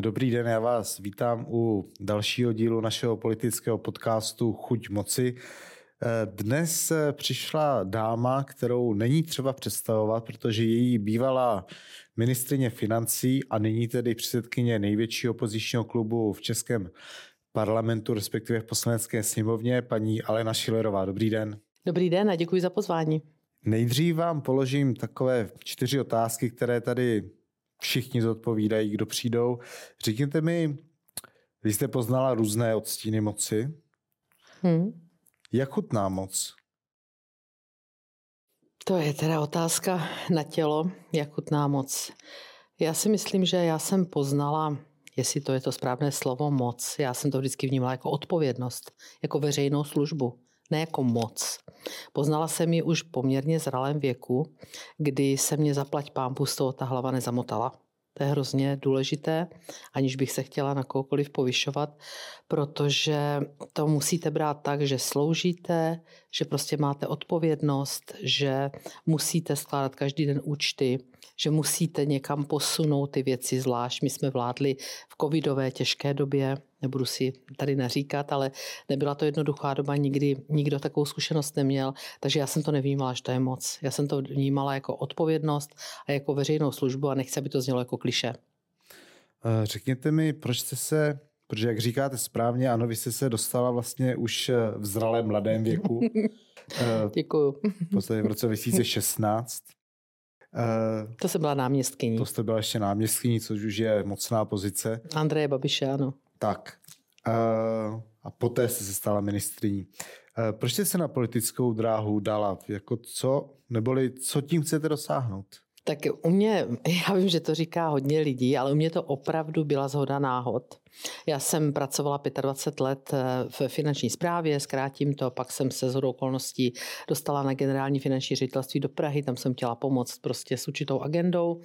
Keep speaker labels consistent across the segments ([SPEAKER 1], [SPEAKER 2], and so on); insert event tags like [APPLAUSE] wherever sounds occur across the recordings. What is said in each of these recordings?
[SPEAKER 1] Dobrý den, já vás vítám u dalšího dílu našeho politického podcastu Chuť moci. Dnes přišla dáma, kterou není třeba představovat, protože její bývalá ministrině financí a nyní tedy předsedkyně největšího opozičního klubu v Českém parlamentu, respektive v poslanecké sněmovně, paní Alena Šilerová. Dobrý den.
[SPEAKER 2] Dobrý den a děkuji za pozvání.
[SPEAKER 1] Nejdřív vám položím takové čtyři otázky, které tady všichni zodpovídají, kdo přijdou. Řekněte mi, vy jste poznala různé odstíny moci. Hmm. Jak chutná moc?
[SPEAKER 2] To je teda otázka na tělo, jak chutná moc. Já si myslím, že já jsem poznala, jestli to je to správné slovo moc, já jsem to vždycky vnímala jako odpovědnost, jako veřejnou službu, ne jako moc. Poznala jsem ji už poměrně zralém věku, kdy se mě zaplať pámpu z toho ta hlava nezamotala. To je hrozně důležité, aniž bych se chtěla na kohokoliv povyšovat, protože to musíte brát tak, že sloužíte, že prostě máte odpovědnost, že musíte skládat každý den účty, že musíte někam posunout ty věci, zvlášť my jsme vládli v covidové těžké době, nebudu si tady naříkat, ale nebyla to jednoduchá doba, nikdy nikdo takovou zkušenost neměl, takže já jsem to nevnímala, že to je moc. Já jsem to vnímala jako odpovědnost a jako veřejnou službu a nechci, aby to znělo jako kliše.
[SPEAKER 1] Eh, řekněte mi, proč jste se Protože jak říkáte správně, ano, vy jste se dostala vlastně už eh, v zralém mladém věku. [LAUGHS]
[SPEAKER 2] Eh, Děkuju.
[SPEAKER 1] V podstatě v roce 2016.
[SPEAKER 2] To jsem byla náměstkyní.
[SPEAKER 1] To jste byla ještě náměstkyní, což už je mocná pozice.
[SPEAKER 2] Andreje Babiše, ano.
[SPEAKER 1] Tak. A poté jste se stala ministriní. Proč jste se na politickou dráhu dala? Jako co, neboli co tím chcete dosáhnout?
[SPEAKER 2] Tak u mě, [LAUGHS] já vím, že to říká hodně lidí, ale u mě to opravdu byla zhoda náhod. Já jsem pracovala 25 let eh, v finanční správě, zkrátím to, pak jsem se z okolností dostala na generální finanční ředitelství do Prahy, tam jsem chtěla pomoct prostě s určitou agendou.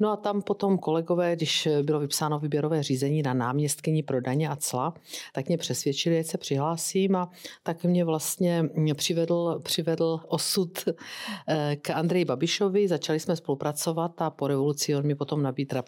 [SPEAKER 2] No a tam potom kolegové, když bylo vypsáno výběrové řízení na náměstkyni pro daně a cla, tak mě přesvědčili, že se přihlásím a tak mě vlastně přivedl, přivedl osud eh, k Andreji Babišovi, začali jsme spolupracovat a po revoluci on mi potom nabídl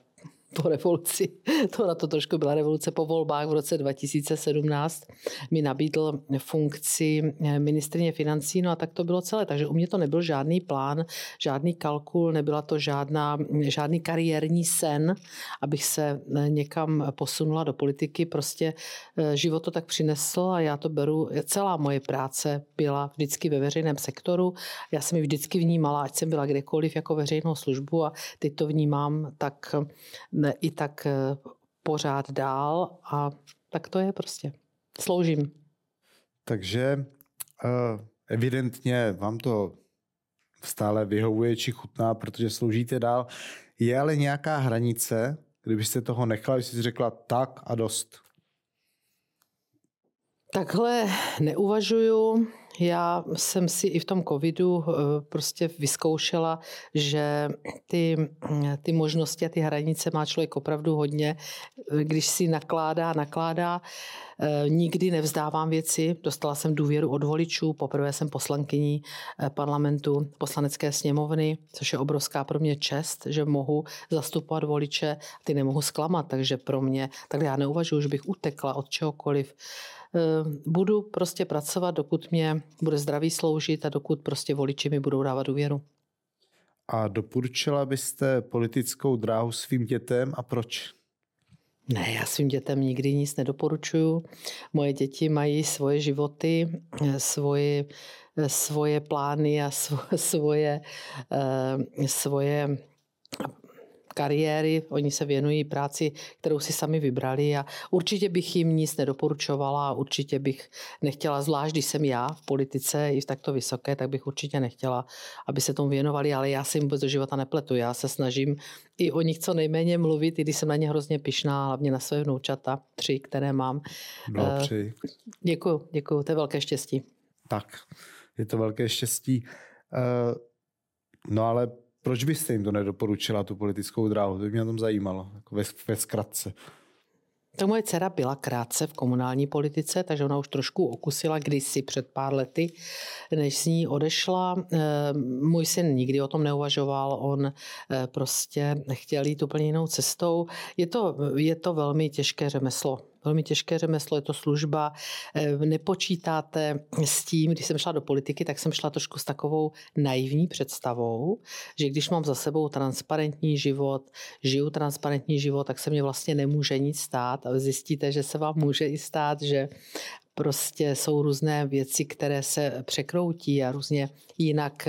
[SPEAKER 2] po revoluci, [LAUGHS] to na to trošku byla revoluce po volbách v roce 2017, mi nabídl funkci eh, ministrině financí, no a tak to bylo celé. Takže u mě to nebyl žádný plán, žádný kalkul, nebyla to žádná, žádný kariérní sen, abych se eh, někam posunula do politiky. Prostě eh, život to tak přinesl a já to beru, celá moje práce byla vždycky ve veřejném sektoru. Já jsem ji vždycky vnímala, ať jsem byla kdekoliv jako veřejnou službu a teď to vnímám tak i tak eh, pořád dál a tak to je prostě. Sloužím.
[SPEAKER 1] Takže uh, evidentně vám to stále vyhovuje či chutná, protože sloužíte dál. Je ale nějaká hranice, kdybyste toho nechala, jste si řekla tak a dost?
[SPEAKER 2] Takhle neuvažuju. Já jsem si i v tom covidu eh, prostě vyzkoušela, že ty, ty možnosti a ty hranice má člověk opravdu hodně. Když si nakládá, nakládá, eh, nikdy nevzdávám věci. Dostala jsem důvěru od voličů. Poprvé jsem poslankyní eh, parlamentu poslanecké sněmovny, což je obrovská pro mě čest, že mohu zastupovat voliče. Ty nemohu zklamat, takže pro mě, tak já neuvažuji, že bych utekla od čehokoliv Eh, budu prostě pracovat, dokud mě bude zdraví sloužit a dokud prostě voliči mi budou dávat důvěru.
[SPEAKER 1] A doporučila byste politickou dráhu svým dětem a proč?
[SPEAKER 2] Ne, já svým dětem nikdy nic nedoporučuju. Moje děti mají svoje životy, eh, svoje, eh, svoje plány a [LAUGHS] svoje, svoje kariéry, oni se věnují práci, kterou si sami vybrali a určitě bych jim nic nedoporučovala a určitě bych nechtěla, zvlášť když jsem já v politice i v takto vysoké, tak bych určitě nechtěla, aby se tomu věnovali, ale já si jim vůbec do života nepletu. Já se snažím i o nich co nejméně mluvit, i když jsem na ně hrozně pišná, hlavně na své vnoučata, tři, které mám.
[SPEAKER 1] Blahopřeji.
[SPEAKER 2] Uh, děkuju, děkuju, to je velké štěstí.
[SPEAKER 1] Tak, je to velké štěstí. Uh, no ale proč byste jim to nedoporučila, tu politickou dráhu? To by mě tom zajímalo, jako ve, ve zkratce.
[SPEAKER 2] Tak moje dcera byla krátce v komunální politice, takže ona už trošku okusila kdysi před pár lety, než s ní odešla. Eh, můj syn nikdy o tom neuvažoval, on eh, prostě chtěl jít úplně jinou cestou. Je to, je to velmi těžké řemeslo velmi těžké řemeslo, je to služba. Eh, nepočítáte s tím, když jsem šla do politiky, tak jsem šla trošku s takovou naivní představou, že když mám za sebou transparentní život, žiju transparentní život, tak se mě vlastně nemůže nic stát. A zjistíte, že se vám může i stát, že prostě jsou různé věci, které se překroutí a různě jinak,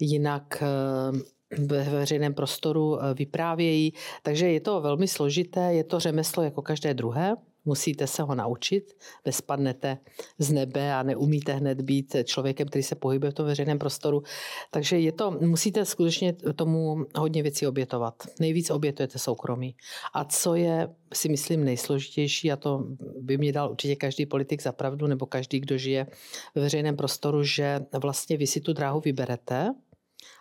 [SPEAKER 2] jinak eh, ve veřejném prostoru eh, vyprávějí. Takže je to velmi složité, je to řemeslo jako každé druhé. Musíte se ho naučit, nespadnete z nebe a neumíte hned být člověkem, který se pohybuje v tom veřejném prostoru. Takže je to, musíte skutečně tomu hodně věcí obětovat. Nejvíc obětujete soukromí. A co je, si myslím, nejsložitější, a to by mě dal určitě každý politik za pravdu, nebo každý, kdo žije ve veřejném prostoru, že vlastně vy si tu dráhu vyberete,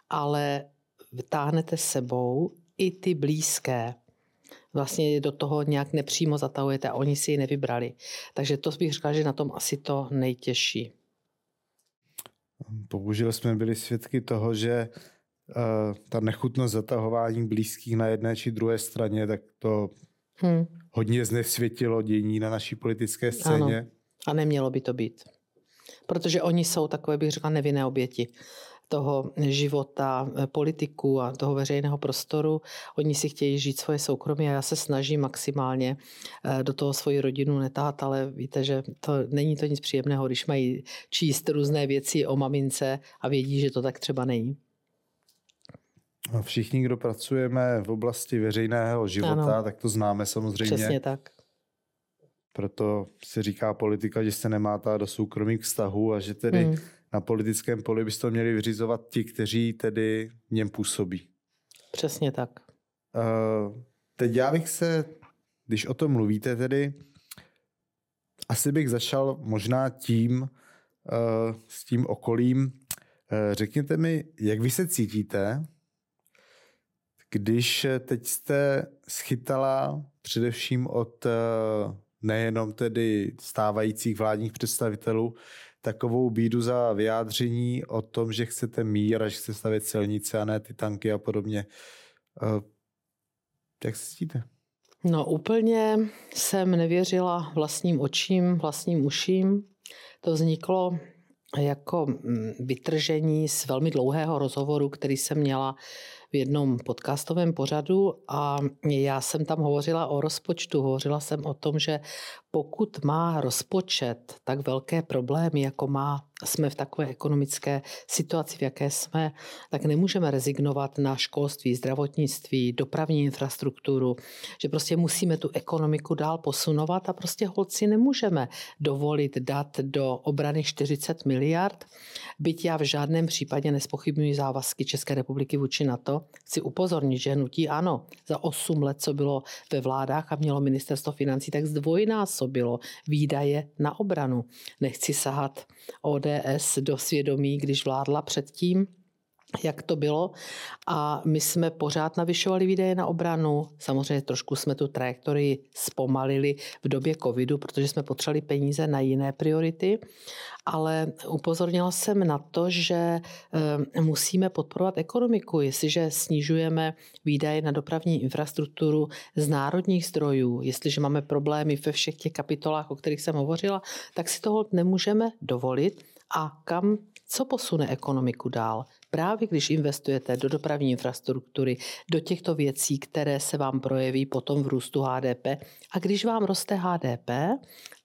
[SPEAKER 2] ale vytáhnete sebou i ty blízké, vlastně do toho nějak nepřímo zatahujete a oni si ji nevybrali. Takže to bych řekla, že na tom asi to nejtěžší.
[SPEAKER 1] Bohužel jsme byli svědky toho, že uh, ta nechutnost zatahování blízkých na jedné či druhé straně, tak to hmm. hodně znesvětilo dění na naší politické scéně. Ano.
[SPEAKER 2] A nemělo by to být. Protože oni jsou takové, bych řekla, nevinné oběti toho života eh, politiků a toho veřejného prostoru. Oni si chtějí žít svoje soukromí a já se snažím maximálně eh, do toho svoji rodinu netáhat, ale víte, že to není to nic příjemného, když mají číst různé věci o mamince a vědí, že to tak třeba není.
[SPEAKER 1] Všichni, kdo pracujeme v oblasti veřejného života, ano. tak to známe samozřejmě.
[SPEAKER 2] Přesně tak.
[SPEAKER 1] Proto se říká politika, že se nemá do soukromých vztahů a že tedy hmm na politickém poli by to měli vyřizovat ti, kteří tedy v něm působí.
[SPEAKER 2] Přesně tak.
[SPEAKER 1] Uh, teď já bych se, když o tom mluvíte tedy, asi bych začal možná tím, uh, s tím okolím. Uh, řekněte mi, jak vy se cítíte, když teď jste schytala především od nejenom tedy stávajících vládních představitelů, takovou bídu za vyjádření o tom, že chcete mír a že chcete stavět silnice a ne ty tanky a podobně. Eh, jak se cítíte?
[SPEAKER 2] No úplně jsem nevěřila vlastním očím, vlastním uším. To vzniklo jako mm, vytržení z velmi dlouhého rozhovoru, který jsem měla v jednom podcastovém pořadu a já jsem tam hovořila o rozpočtu. Hovořila jsem o tom, že pokud má rozpočet tak velké problémy, jako má, jsme v takové ekonomické situaci, v jaké jsme, tak nemůžeme rezignovat na školství, zdravotnictví, dopravní infrastrukturu, že prostě musíme tu ekonomiku dál posunovat a prostě holci nemůžeme dovolit dát do obrany 40 miliard, byť já v žádném případě nespochybnuji závazky České republiky vůči NATO. Chci upozornit, že hnutí ano, za 8 let, co bylo ve vládách a mělo ministerstvo financí, tak zdvojnásobně zásobilo výdaje na obranu. Nechci sahat ODS do svědomí, když vládla předtím, jak to bylo. A my jsme pořád navyšovali výdaje na obranu. Samozřejmě trošku jsme tu trajektorii zpomalili v době covidu, protože jsme potřebovali peníze na jiné priority. Ale upozornila jsem na to, že eh, musíme podporovat ekonomiku. Jestliže snižujeme výdaje na dopravní infrastrukturu z národních zdrojů, jestliže máme problémy ve všech těch kapitolách, o kterých jsem hovořila, tak si toho nemůžeme dovolit. A kam, co posune ekonomiku dál? Právě když investujete do dopravní infrastruktury, do těchto věcí, které se vám projeví potom v růstu HDP. A když vám roste HDP,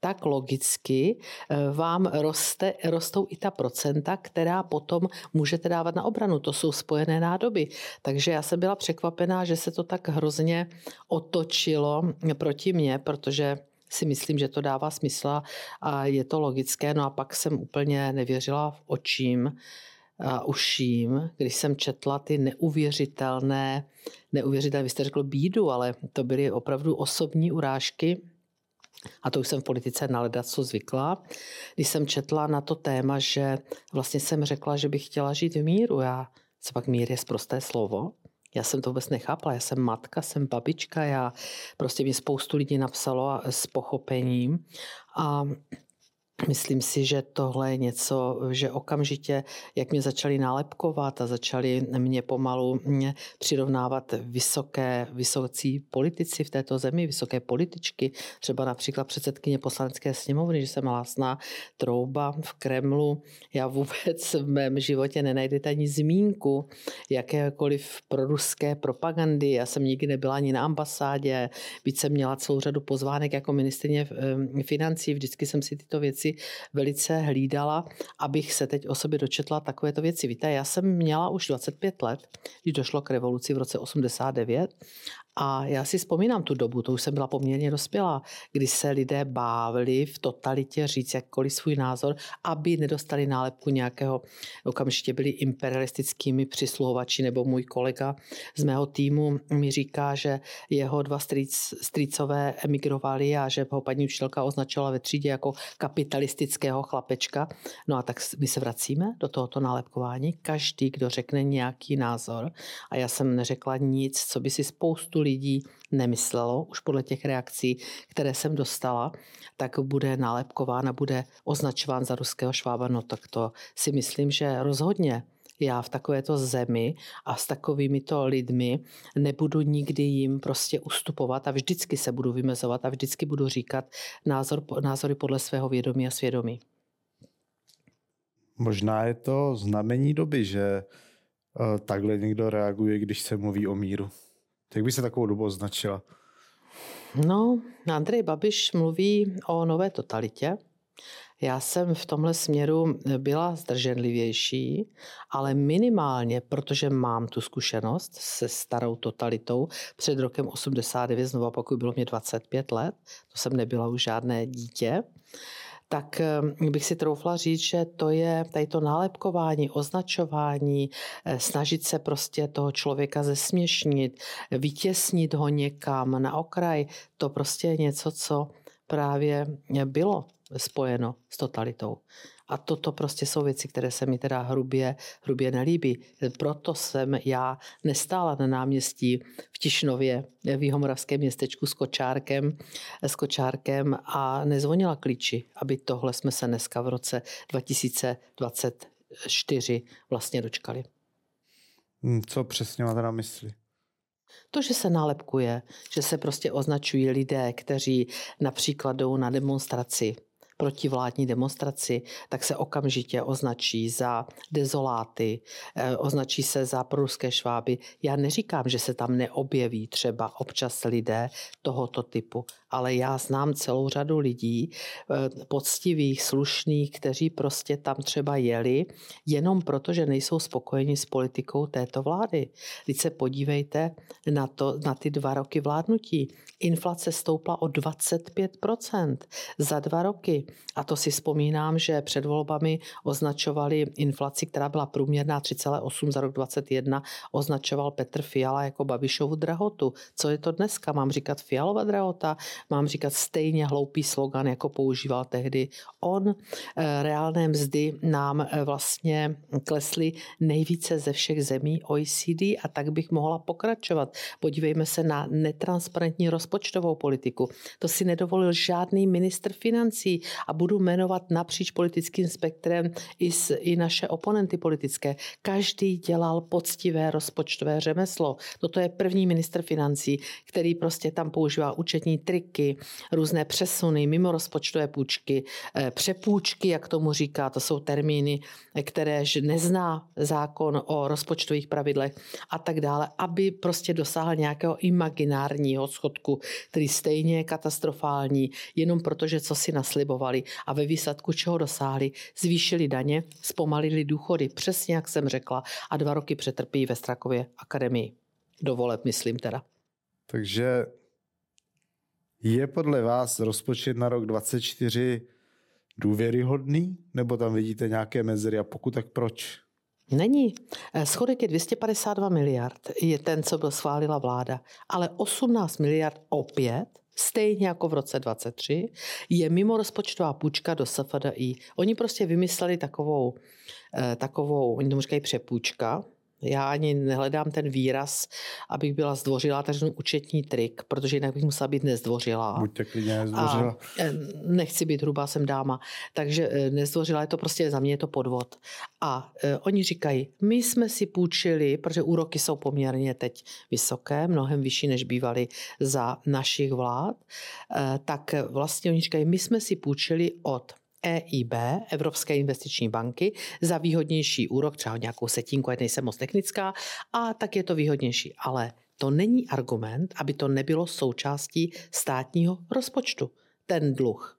[SPEAKER 2] tak logicky eh, vám roste, rostou i ta procenta, která potom můžete dávat na obranu. To jsou spojené nádoby. Takže já jsem byla překvapená, že se to tak hrozně otočilo proti mně, protože si myslím, že to dává smysl a je to logické. No a pak jsem úplně nevěřila v očím, uším, když jsem četla ty neuvěřitelné, neuvěřitelné, vy jste řekl bídu, ale to byly opravdu osobní urážky, a to už jsem v politice na co zvykla, když jsem četla na to téma, že vlastně jsem řekla, že bych chtěla žít v míru. Já, co pak mír je zprosté slovo. Já jsem to vůbec nechápala. Já jsem matka, jsem babička, já prostě mi spoustu lidí napsalo s pochopením. A Myslím si, že tohle je něco, že okamžitě, jak mě začali nálepkovat a začali mě pomalu mě přirovnávat vysoké, vysocí politici v této zemi, vysoké političky, třeba například předsedkyně poslanecké sněmovny, že jsem hlásná trouba v Kremlu. Já vůbec v mém životě nenajdete ani zmínku jakékoliv proruské propagandy. Já jsem nikdy nebyla ani na ambasádě, byť jsem měla celou řadu pozvánek jako ministrině eh, financí, vždycky jsem si tyto věci věci velice hlídala, abych se teď o sobě dočetla takovéto věci. Víte, já jsem měla už 25 let, když došlo k revoluci v roce 89 a já si vzpomínám tu dobu, to už jsem byla poměrně dospělá, kdy se lidé bávili v totalitě říct jakkoliv svůj názor, aby nedostali nálepku nějakého, okamžitě byli imperialistickými přisluhovači, nebo můj kolega z mého týmu mi říká, že jeho dva strýc, strýcové emigrovali a že ho paní učitelka označovala ve třídě jako kapitalistického chlapečka. No a tak my se vracíme do tohoto nálepkování. Každý, kdo řekne nějaký názor, a já jsem neřekla nic, co by si spoustu lidí nemyslelo, už podle těch reakcí, které jsem dostala, tak bude nálepkován a bude označován za ruského švába. No tak to si myslím, že rozhodně já v takovéto zemi a s takovými to lidmi nebudu nikdy jim prostě ustupovat a vždycky se budu vymezovat a vždycky budu říkat názor, názory podle svého vědomí a svědomí.
[SPEAKER 1] Možná je to znamení doby, že eh, takhle někdo reaguje, když se mluví o míru. Jak by se takovou dobu označila?
[SPEAKER 2] No, Andrej Babiš mluví o nové totalitě. Já jsem v tomhle směru byla zdrženlivější, ale minimálně, protože mám tu zkušenost se starou totalitou před rokem 89, znovu pokud bylo mě 25 let, to jsem nebyla už žádné dítě, tak eh, bych si troufla říct, že to je tady to nálepkování, označování, eh, snažit se prostě toho člověka zesměšnit, vytěsnit ho někam na okraj, to prostě je něco, co právě bylo spojeno s totalitou. A toto prostě jsou věci, které se mi teda hrubě, hrubě nelíbí. Proto jsem já nestála na náměstí v Tišnově, v Jihomoravském městečku s kočárkem, s kočárkem a nezvonila klíči, aby tohle jsme se dneska v roce 2024 vlastně dočkali.
[SPEAKER 1] Hmm, co přesně máte na mysli?
[SPEAKER 2] To, že se nálepkuje, že se prostě označují lidé, kteří například jdou na demonstraci protivládní demonstraci, tak se okamžitě označí za dezoláty, eh, označí se za proruské šváby. Já neříkám, že se tam neobjeví třeba občas lidé tohoto typu, ale já znám celou řadu lidí, eh, poctivých, slušných, kteří prostě tam třeba jeli, jenom proto, že nejsou spokojeni s politikou této vlády. Teď se podívejte na, to, na ty dva roky vládnutí. Inflace stoupla o 25% za dva roky. A to si vzpomínám, že před volbami označovali inflaci, která byla průměrná 3,8 za rok 2021, označoval Petr Fiala jako Babišovu drahotu. Co je to dneska? Mám říkat Fialova drahota? Mám říkat stejně hloupý slogan, jako používal tehdy on? Eh, reálné mzdy nám eh, vlastně klesly nejvíce ze všech zemí OECD a tak bych mohla pokračovat. Podívejme se na netransparentní rozpočtovou politiku. To si nedovolil žádný ministr financí a budu jmenovat napříč politickým spektrem i, s, i naše oponenty politické. Každý dělal poctivé rozpočtové řemeslo. Toto je první minister financí, který prostě tam používá účetní triky, různé přesuny, mimo rozpočtové půjčky, eh, přepůjčky, jak tomu říká, to jsou termíny, které nezná zákon o rozpočtových pravidlech a tak dále, aby prostě dosáhl nějakého imaginárního schodku, který stejně je katastrofální, jenom protože co si naslibovali a ve výsledku čeho dosáhli, zvýšili daně, zpomalili důchody, přesně jak jsem řekla, a dva roky přetrpí ve Strakově akademii. Dovoleb, myslím teda.
[SPEAKER 1] Takže je podle vás rozpočet na rok 2024 důvěryhodný, nebo tam vidíte nějaké mezery a pokud tak proč?
[SPEAKER 2] Není. Eh, schodek je 252 miliard, je ten, co byl schválila vláda, ale 18 miliard opět stejně jako v roce 23, je mimo rozpočtová půjčka do SFDI. Oni prostě vymysleli takovou, eh, takovou oni tomu říkají přepůjčka, Já ani nehledám ten výraz, abych byla zdvořilá, takže účetní trik, protože jinak bych musela být nezdvořilá.
[SPEAKER 1] Buďte klidně nezdvořilá. A
[SPEAKER 2] eh, nechci být hrubá, jsem dáma. Takže eh, nezdvořilá je to prostě za mě je to podvod. A eh, oni říkají, my jsme si půjčili, protože úroky jsou poměrně teď vysoké, mnohem vyšší, než bývaly za našich vlád, tak vlastně oni říkají, my jsme si půjčili od EIB, Evropské investiční banky, za výhodnější úrok, třeba nějakou setinku, ať nejsem moc technická, a tak je to výhodnější. Ale to není argument, aby to nebylo součástí státního rozpočtu ten dluh.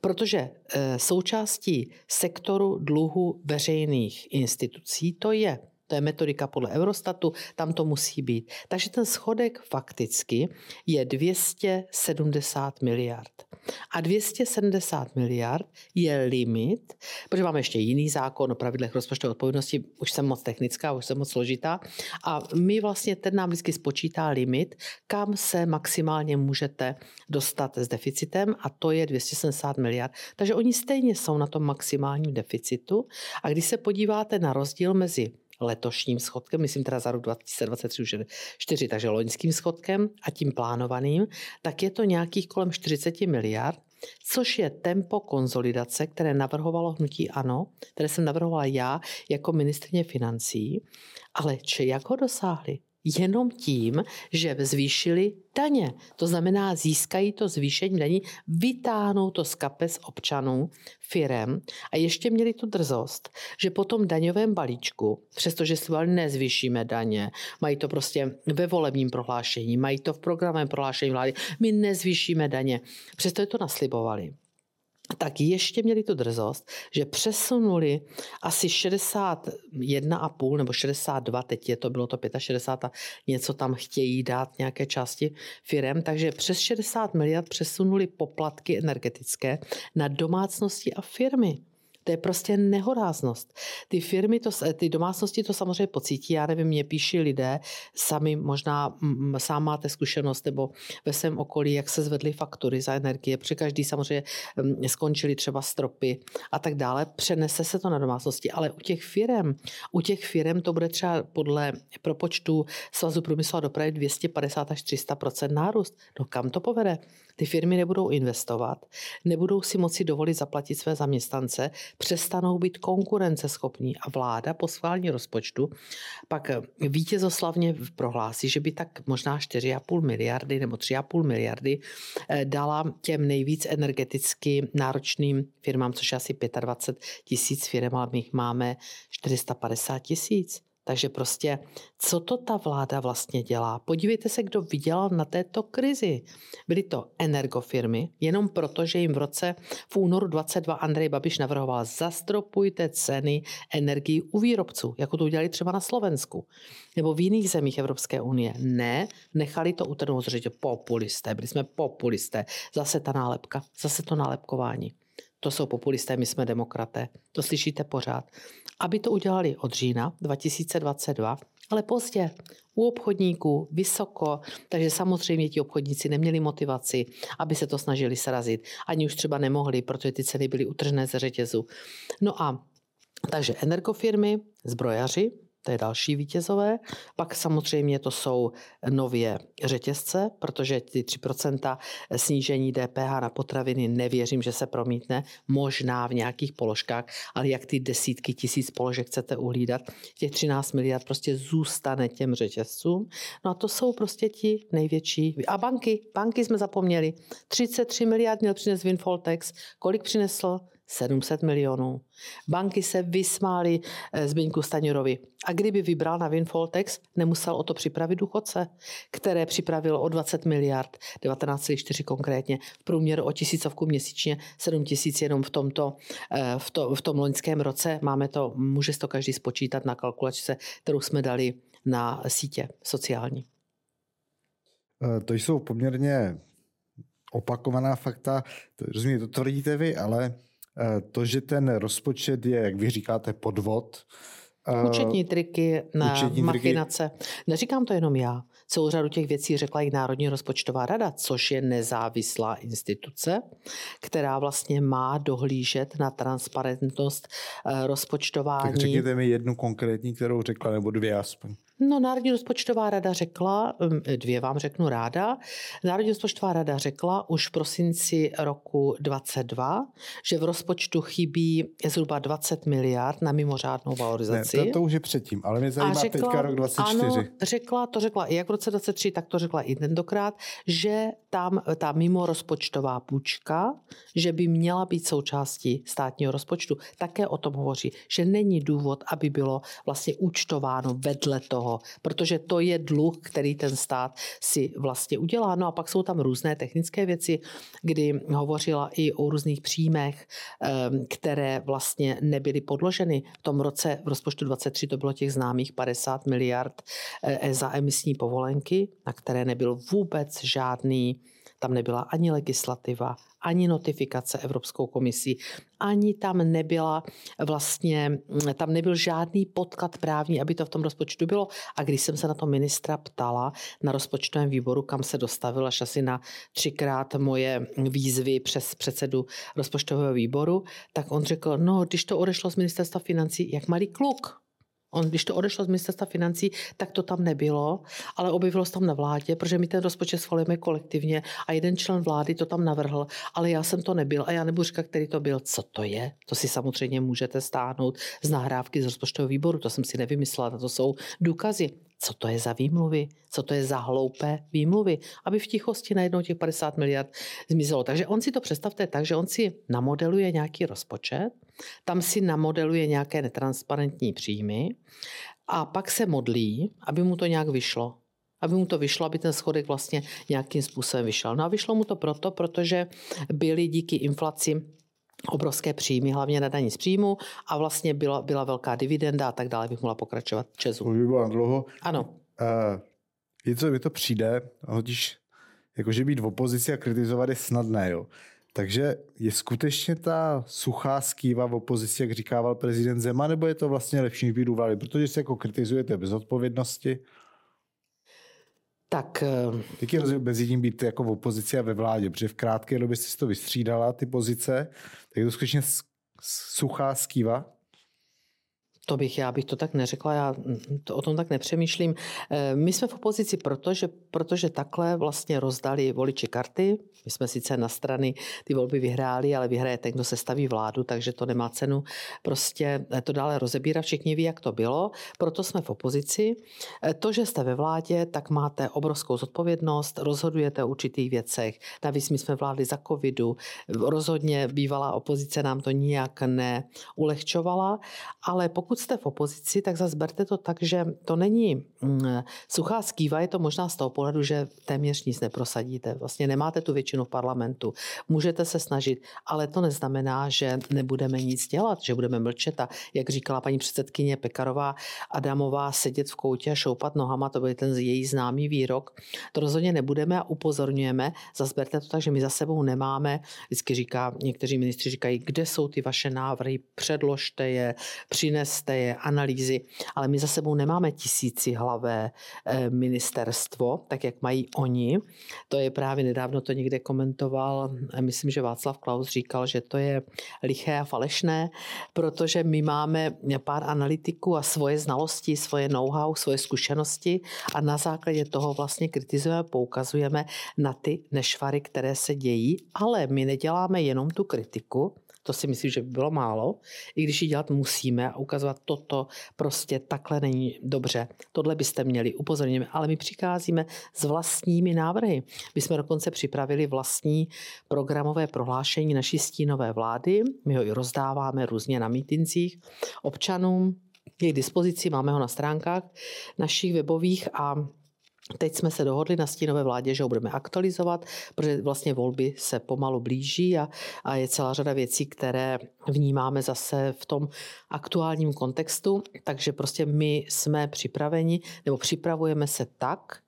[SPEAKER 2] Protože e, součástí sektoru dluhu veřejných institucí to je. To je metodika podle Eurostatu, tam to musí být. Takže ten schodek fakticky je 270 miliard. A 270 miliard je limit, protože máme ještě jiný zákon o pravidlech rozpočtové odpovědnosti, už jsem moc technická, už jsem moc složitá. A my vlastně, ten nám vždycky spočítá limit, kam se maximálně můžete dostat s deficitem a to je 270 miliard. Takže oni stejně jsou na tom maximálním deficitu. A když se podíváte na rozdíl mezi letošním schodkem, myslím teda za rok 2023 už 4, takže loňským schodkem a tím plánovaným, tak je to nějakých kolem 40 miliard, což je tempo konzolidace, které navrhovalo hnutí ANO, které jsem navrhovala já jako ministrně financí. Ale či jak ho dosáhli? Jenom tím, že zvýšili daně. To znamená, získají to zvýšení daní, vytáhnou to z kapes občanů, firem a ještě měli tu drzost, že po tom daňovém balíčku, přestože slibovali, nezvýšíme daně, mají to prostě ve volebním prohlášení, mají to v programovém prohlášení vlády, my nezvýšíme daně. Přesto je to naslibovali tak ještě měli tu drzost, že přesunuli asi 61,5 nebo 62, teď je to, bylo to 65 a něco tam chtějí dát nějaké části firem, takže přes 60 miliard přesunuli poplatky energetické na domácnosti a firmy. To je prostě nehoráznost. Ty firmy, to, ty domácnosti to samozřejmě pocítí, já nevím, mě píší lidé, sami možná sám máte zkušenost nebo ve svém okolí, jak se zvedly faktury za energie, protože každý samozřejmě skončili třeba stropy a tak dále, přenese se to na domácnosti, ale u těch firm, u těch firm to bude třeba podle propočtu Svazu průmyslu a dopravy 250 až 300% nárůst. No kam to povede? Ty firmy nebudou investovat, nebudou si moci dovolit zaplatit své zaměstnance, přestanou být konkurenceschopní a vláda po schválení rozpočtu pak vítězoslavně prohlásí, že by tak možná 4,5 miliardy nebo 3,5 miliardy eh, dala těm nejvíc energeticky náročným firmám, což je asi 25 tisíc firm, ale my jich máme 450 tisíc. Takže prostě, co to ta vláda vlastně dělá? Podívejte se, kdo vydělal na této krizi. Byly to energofirmy, jenom proto, že jim v roce v únoru 22 Andrej Babiš navrhoval zastropujte ceny energií u výrobců, jako to udělali třeba na Slovensku nebo v jiných zemích Evropské unie. Ne, nechali to utrhnout že populisté, byli jsme populisté. Zase ta nálepka, zase to nálepkování. To jsou populisté, my jsme demokraté. To slyšíte pořád aby to udělali od října 2022, ale pozdě u obchodníků vysoko, takže samozřejmě ti obchodníci neměli motivaci, aby se to snažili srazit. Ani už třeba nemohli, protože ty ceny byly utržené ze řetězu. No a takže energofirmy, zbrojaři, to je další vítězové. Pak samozřejmě to jsou nově řetězce, protože ty 3% snížení DPH na potraviny nevěřím, že se promítne, možná v nějakých položkách, ale jak ty desítky tisíc položek chcete uhlídat, těch 13 miliard prostě zůstane těm řetězcům. No a to jsou prostě ti největší. A banky, banky jsme zapomněli. 33 miliard měl přines Winfoltex. Kolik přinesl? 700 milionů. Banky se vysmály eh, Zbyňku Staňurovi. A kdyby vybral na Winfoltex, nemusel o to připravit důchodce, které připravil o 20 miliard, 19,4 konkrétně, v průměru o tisícovku měsíčně, 7 tisíc jenom v, tomto, eh, v, to, v tom loňském roce. Máme to, může to každý spočítat na kalkulačce, kterou jsme dali na sítě sociální.
[SPEAKER 1] Eh, to jsou poměrně opakovaná fakta. Rozumím, to tvrdíte vy, ale to, že ten rozpočet je, jak vy říkáte, podvod,
[SPEAKER 2] Účetní triky, na účetní machinace. Triky. Neříkám to jenom já. Celou řadu těch věcí řekla i Národní rozpočtová rada, což je nezávislá instituce, která vlastně má dohlížet na transparentnost eh, rozpočtování. Tak
[SPEAKER 1] řekněte mi jednu konkrétní, kterou řekla, nebo dvě aspoň.
[SPEAKER 2] No, Národní rozpočtová rada řekla, um, dvě vám řeknu ráda, Národní rozpočtová rada řekla už v prosinci roku 22, že v rozpočtu chybí zhruba 20 miliard na mimořádnou valorizaci.
[SPEAKER 1] Ne, to, to už je předtím, ale mě zajímá řekla, teďka rok 24. Ano,
[SPEAKER 2] řekla, to řekla i jak v roce 23, tak to řekla i tentokrát, že tam ta mimo rozpočtová půjčka, že by měla být součástí státního rozpočtu. Také o tom hovoří, že není důvod, aby bylo vlastně účtováno vedle toho toho, protože to je dluh, který ten stát si vlastně udělá. No a pak jsou tam různé technické věci, kdy hovořila i o různých příjmech, ehm, které vlastně nebyly podloženy. V tom roce v rozpočtu 23 to bylo těch známých 50 miliard eh, za emisní povolenky, na které nebyl vůbec žádný tam nebyla ani legislativa, ani notifikace Evropskou komisí, ani tam nebyla vlastně, tam nebyl žádný podklad právní, aby to v tom rozpočtu bylo. A když jsem se na to ministra ptala na rozpočtovém výboru, kam se dostavil až asi na třikrát moje výzvy přes předsedu rozpočtového výboru, tak on řekl, no, když to odešlo z ministerstva financí, jak malý kluk. On, když to odešlo z ministerstva financí, tak to tam nebylo, ale objevilo se tam na vládě, protože my ten rozpočet schvalujeme kolektivně a jeden člen vlády to tam navrhl, ale já jsem to nebyl a já nebudu říkat, který to byl. Co to je? To si samozřejmě můžete stáhnout z nahrávky z rozpočtového výboru, to jsem si nevymyslela, to jsou důkazy co to je za výmluvy, co to je za hloupé výmluvy, aby v tichosti najednou těch 50 miliard zmizelo. Takže on si to představte tak, že on si namodeluje nějaký rozpočet, tam si namodeluje nějaké netransparentní příjmy a pak se modlí, aby mu to nějak vyšlo aby mu to vyšlo, aby ten schodek vlastně nějakým způsobem vyšel. No a vyšlo mu to proto, protože byly díky inflaci obrovské příjmy, hlavně na daní z příjmu a vlastně byla, byla velká dividenda a tak dále, bych mohla pokračovat Česu.
[SPEAKER 1] To by bylo dlouho.
[SPEAKER 2] Ano.
[SPEAKER 1] Uh, je to, mi to přijde, totiž jakože být v opozici a kritizovat je snadné, jo. Takže je skutečně ta suchá skýva v opozici, jak říkával prezident Zema, nebo je to vlastně lepší být u vlády? Protože se jako kritizujete bez odpovědnosti?
[SPEAKER 2] Tak...
[SPEAKER 1] Jaký je rozdíl mezi tím být jako v opozici a ve vládě? Protože v krátké době jsi to vystřídala, ty pozice, tak je to skutečně suchá skýva?
[SPEAKER 2] To bych, já bych to tak neřekla, já to, o tom tak nepřemýšlím. Eh, my jsme v opozici, protože, protože takhle vlastně rozdali voliči karty. My jsme sice na strany ty volby vyhráli, ale vyhraje ten, kdo se staví vládu, takže to nemá cenu prostě to dále rozebírat. Všichni ví, jak to bylo, proto jsme v opozici. Eh, to, že jste ve vládě, tak máte obrovskou zodpovědnost, rozhodujete o určitých věcech. Navíc my jsme vládli za covidu, rozhodně bývalá opozice nám to nijak neulehčovala, ale pokud pokud jste v opozici, tak zase berte to tak, že to není mm, suchá skýva, je to možná z toho pohledu, že téměř nic neprosadíte. Vlastně nemáte tu většinu v parlamentu. Můžete se snažit, ale to neznamená, že nebudeme nic dělat, že budeme mlčet a jak říkala paní předsedkyně Pekarová Adamová, sedět v koutě a šoupat nohama, to byl ten její známý výrok. To rozhodně nebudeme a upozorňujeme. Zase berte to tak, že my za sebou nemáme, vždycky říká, někteří ministři říkají, kde jsou ty vaše návrhy, předložte je, přineste jste je, analýzy, ale my za sebou nemáme tisíci hlavé eh, ministerstvo, tak jak mají oni. To je právě nedávno to někde komentoval, eh, myslím, že Václav Klaus říkal, že to je liché a falešné, protože my máme pár analytiků a svoje znalosti, svoje know-how, svoje zkušenosti a na základě toho vlastně kritizujeme, poukazujeme na ty nešvary, které se dějí, ale my neděláme jenom tu kritiku, to si myslím, že by bylo málo, i když ji dělat musíme a ukazovat toto prostě takhle není dobře. Tohle byste měli, upozornit, ale my přicházíme s vlastními návrhy. My jsme dokonce připravili vlastní programové prohlášení naší stínové vlády. My ho i rozdáváme různě na mítincích občanům. Je k dispozici, máme ho na stránkách našich webových a Teď jsme se dohodli na stínové vládě, že ho budeme aktualizovat, protože vlastně volby se pomalu blíží a, a je celá řada věcí, které vnímáme zase v tom aktuálním kontextu. Takže prostě my jsme připraveni nebo připravujeme se tak,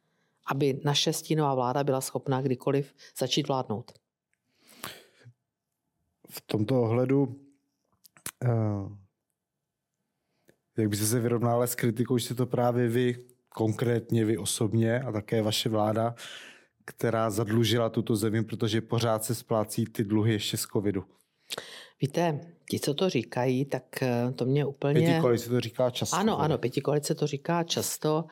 [SPEAKER 2] aby naše stínová vláda byla schopná kdykoliv začít vládnout.
[SPEAKER 1] V tomto ohledu uh Jak byste se vyrovnali s kritikou, že jste to právě vy, konkrétně vy osobně a také vaše vláda, která zadlužila tuto zemi, protože pořád se splácí ty dluhy ještě z covidu?
[SPEAKER 2] Víte, ti, co to říkají, tak eh, to mě úplně...
[SPEAKER 1] Pětikolice to říká často.
[SPEAKER 2] Ano, ano, pětikolice to říká často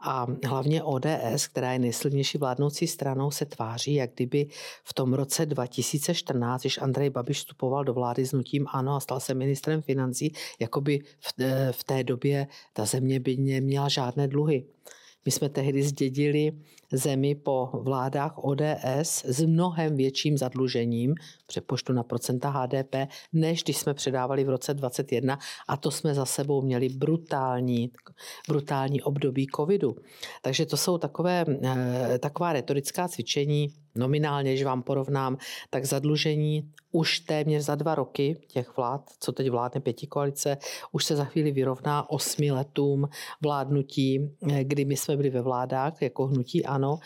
[SPEAKER 2] a hlavně ODS, která je nejsilnější vládnoucí stranou, se tváří, jak kdyby v tom roce 2014, když Andrej Babiš vstupoval do vlády s nutím ANO a stal se ministrem financí, jako by v, eh, v té době ta země by neměla žádné dluhy. My jsme tehdy zdědili zemi po vládách ODS s mnohem větším zadlužením, přepoštu na procenta HDP, než když jsme předávali v roce 2021 a to jsme za sebou měli brutální, brutální období covidu. Takže to jsou takové, eh, taková retorická cvičení, nominálně, že vám porovnám, tak zadlužení už téměř za dva roky těch vlád, co teď vládne pěti koalice, už se za chvíli vyrovná osmi letům vládnutí, eh, kdy my jsme byli ve vládách jako hnutí ano.